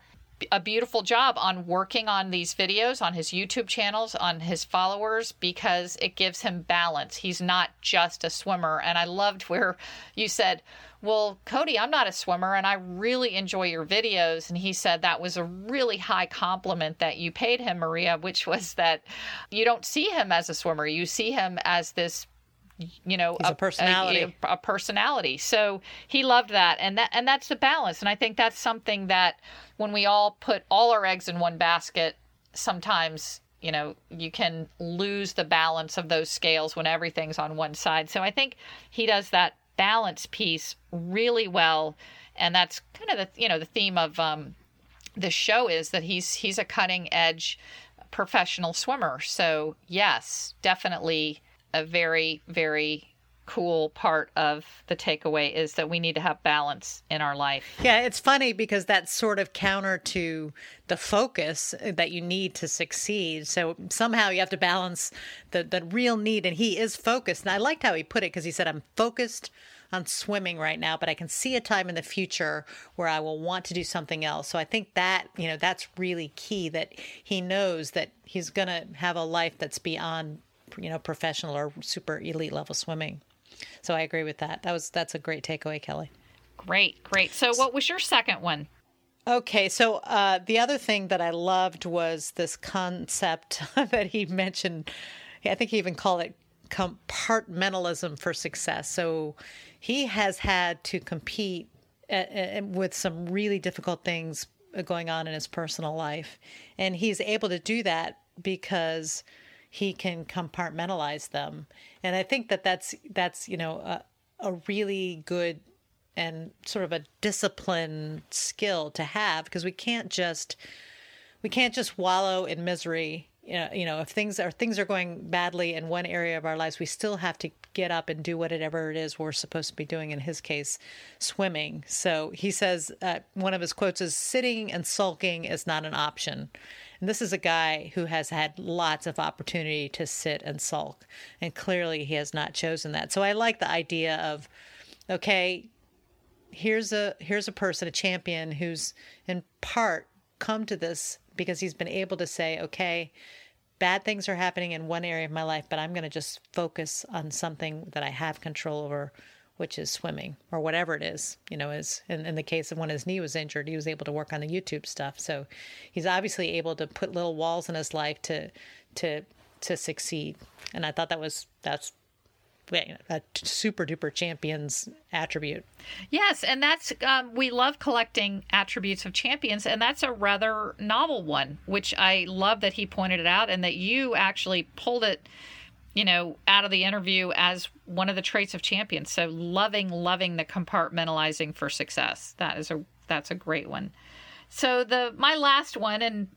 a beautiful job on working on these videos on his YouTube channels, on his followers, because it gives him balance. He's not just a swimmer. And I loved where you said, Well, Cody, I'm not a swimmer and I really enjoy your videos. And he said that was a really high compliment that you paid him, Maria, which was that you don't see him as a swimmer. You see him as this you know a, a, personality a, a, personality so he loved that and that and that's the balance and i think that's something that when we all put all our eggs in one basket sometimes you know you can lose the balance of those scales when everything's on one side so i think he does that balance piece really well. And that's kind of the you know the theme of um the show is that he's he's a cutting edge professional swimmer. So yes definitely a very, very cool part of the takeaway is that we need to have balance in our life. Yeah, it's funny because that's sort of counter to the focus that you need to succeed. So somehow you have to balance the the real need and he is focused. And I liked how he put it because he said I'm focused on swimming right now, but I can see a time in the future where I will want to do something else. So I think that, you know, that's really key that he knows that he's going to have a life that's beyond you know professional or super elite level swimming. So I agree with that. That was that's a great takeaway, Kelly. Great, great. So what was your second one? Okay, so uh, the other thing that I loved was this concept that he mentioned. I think he even called it compartmentalism for success. So he has had to compete at, at, with some really difficult things uh, going on in his personal life, and he's able to do that because he can compartmentalize them. And I think that that's that's you know a, a really good and sort of a discipline skill to have because we can't just we can't just wallow in misery you know, if things are things are going badly in one area of our lives, we still have to get up and do whatever it is we're supposed to be doing. In his case, swimming. So he says uh, one of his quotes is, "Sitting and sulking is not an option." And this is a guy who has had lots of opportunity to sit and sulk, and clearly he has not chosen that. So I like the idea of, okay, here's a here's a person, a champion who's in part come to this because he's been able to say, okay, bad things are happening in one area of my life, but I'm going to just focus on something that I have control over, which is swimming or whatever it is. You know, is in, in the case of when his knee was injured, he was able to work on the YouTube stuff. So he's obviously able to put little walls in his life to to to succeed. And I thought that was that's a super duper champions attribute. Yes, and that's um, we love collecting attributes of champions, and that's a rather novel one, which I love that he pointed it out, and that you actually pulled it, you know, out of the interview as one of the traits of champions. So loving, loving the compartmentalizing for success. That is a that's a great one. So the my last one, and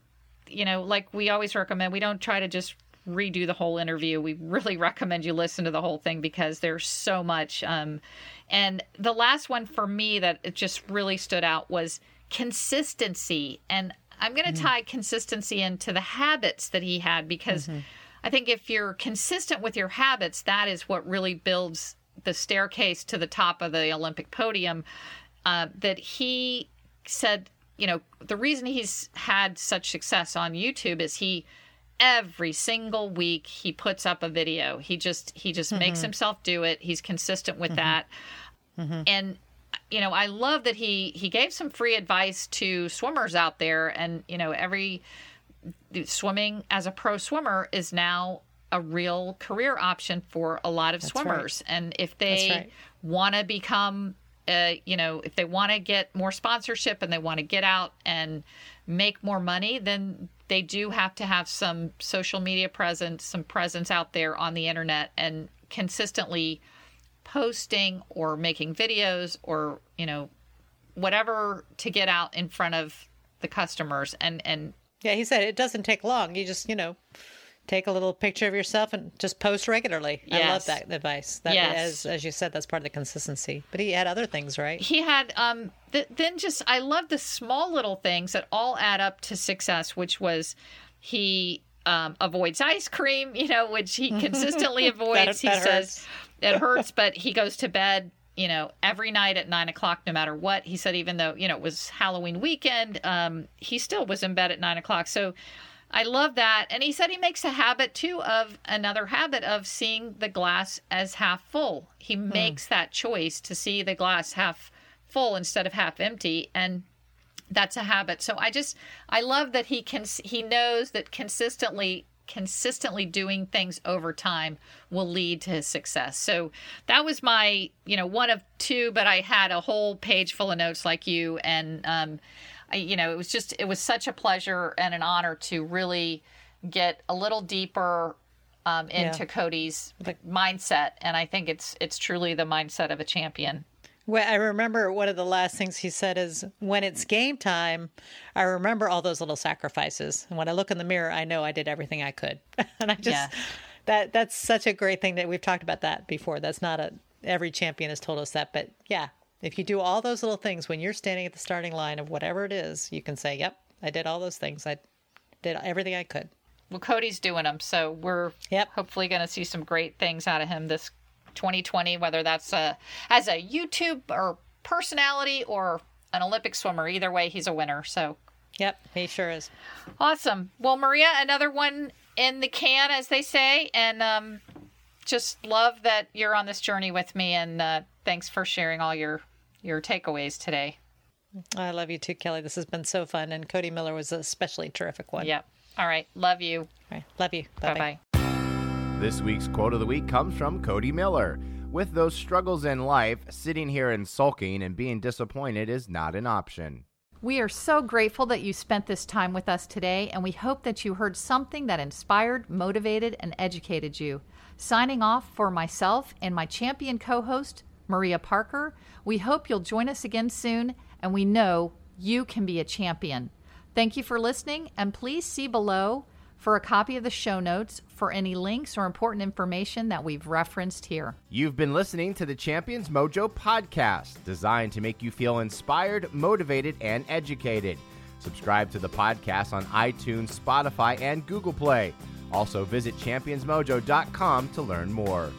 you know, like we always recommend, we don't try to just redo the whole interview. We really recommend you listen to the whole thing because there's so much. Um, and the last one for me that it just really stood out was consistency. And I'm going to mm-hmm. tie consistency into the habits that he had because mm-hmm. I think if you're consistent with your habits, that is what really builds the staircase to the top of the Olympic podium. Uh, that he said, you know, the reason he's had such success on YouTube is he every single week he puts up a video. He just he just mm-hmm. makes himself do it. He's consistent with mm-hmm. that. Mm-hmm. And you know, I love that he he gave some free advice to swimmers out there and you know, every swimming as a pro swimmer is now a real career option for a lot of That's swimmers. Right. And if they right. want to become uh, you know, if they want to get more sponsorship and they want to get out and make more money, then they do have to have some social media presence, some presence out there on the internet and consistently posting or making videos or, you know, whatever to get out in front of the customers and and yeah, he said it doesn't take long. You just, you know, take a little picture of yourself and just post regularly. Yes. I love that advice. That yes. as as you said, that's part of the consistency. But he had other things, right? He had um th- then just I love the small little things that all add up to success, which was he um, avoids ice cream, you know, which he consistently avoids. that, that he hurts. says it hurts, but he goes to bed you know, every night at nine o'clock, no matter what. He said, even though, you know, it was Halloween weekend, um, he still was in bed at nine o'clock. So I love that. And he said he makes a habit too of another habit of seeing the glass as half full. He hmm. makes that choice to see the glass half full instead of half empty. And that's a habit. So I just I love that he can he knows that consistently consistently doing things over time will lead to his success. So that was my, you know, one of two, but I had a whole page full of notes like you and um I, you know, it was just it was such a pleasure and an honor to really get a little deeper um, into yeah. Cody's mindset, and I think it's it's truly the mindset of a champion. Well, I remember one of the last things he said is, "When it's game time, I remember all those little sacrifices, and when I look in the mirror, I know I did everything I could." and I just yeah. that that's such a great thing that we've talked about that before. That's not a every champion has told us that, but yeah, if you do all those little things when you're standing at the starting line of whatever it is, you can say, "Yep, I did all those things. I did everything I could." Well, Cody's doing them, so we're yep. hopefully going to see some great things out of him this 2020. Whether that's a, as a YouTube or personality or an Olympic swimmer, either way, he's a winner. So, yep, he sure is. Awesome. Well, Maria, another one in the can, as they say, and um, just love that you're on this journey with me, and uh, thanks for sharing all your your takeaways today. I love you too, Kelly. This has been so fun. And Cody Miller was a especially terrific one. Yep. All right. Love you. All right. Love you. Bye bye. This week's quote of the week comes from Cody Miller. With those struggles in life, sitting here and sulking and being disappointed is not an option. We are so grateful that you spent this time with us today, and we hope that you heard something that inspired, motivated, and educated you. Signing off for myself and my champion co host, Maria Parker, we hope you'll join us again soon, and we know you can be a champion. Thank you for listening, and please see below for a copy of the show notes for any links or important information that we've referenced here. You've been listening to the Champions Mojo podcast, designed to make you feel inspired, motivated, and educated. Subscribe to the podcast on iTunes, Spotify, and Google Play. Also, visit championsmojo.com to learn more.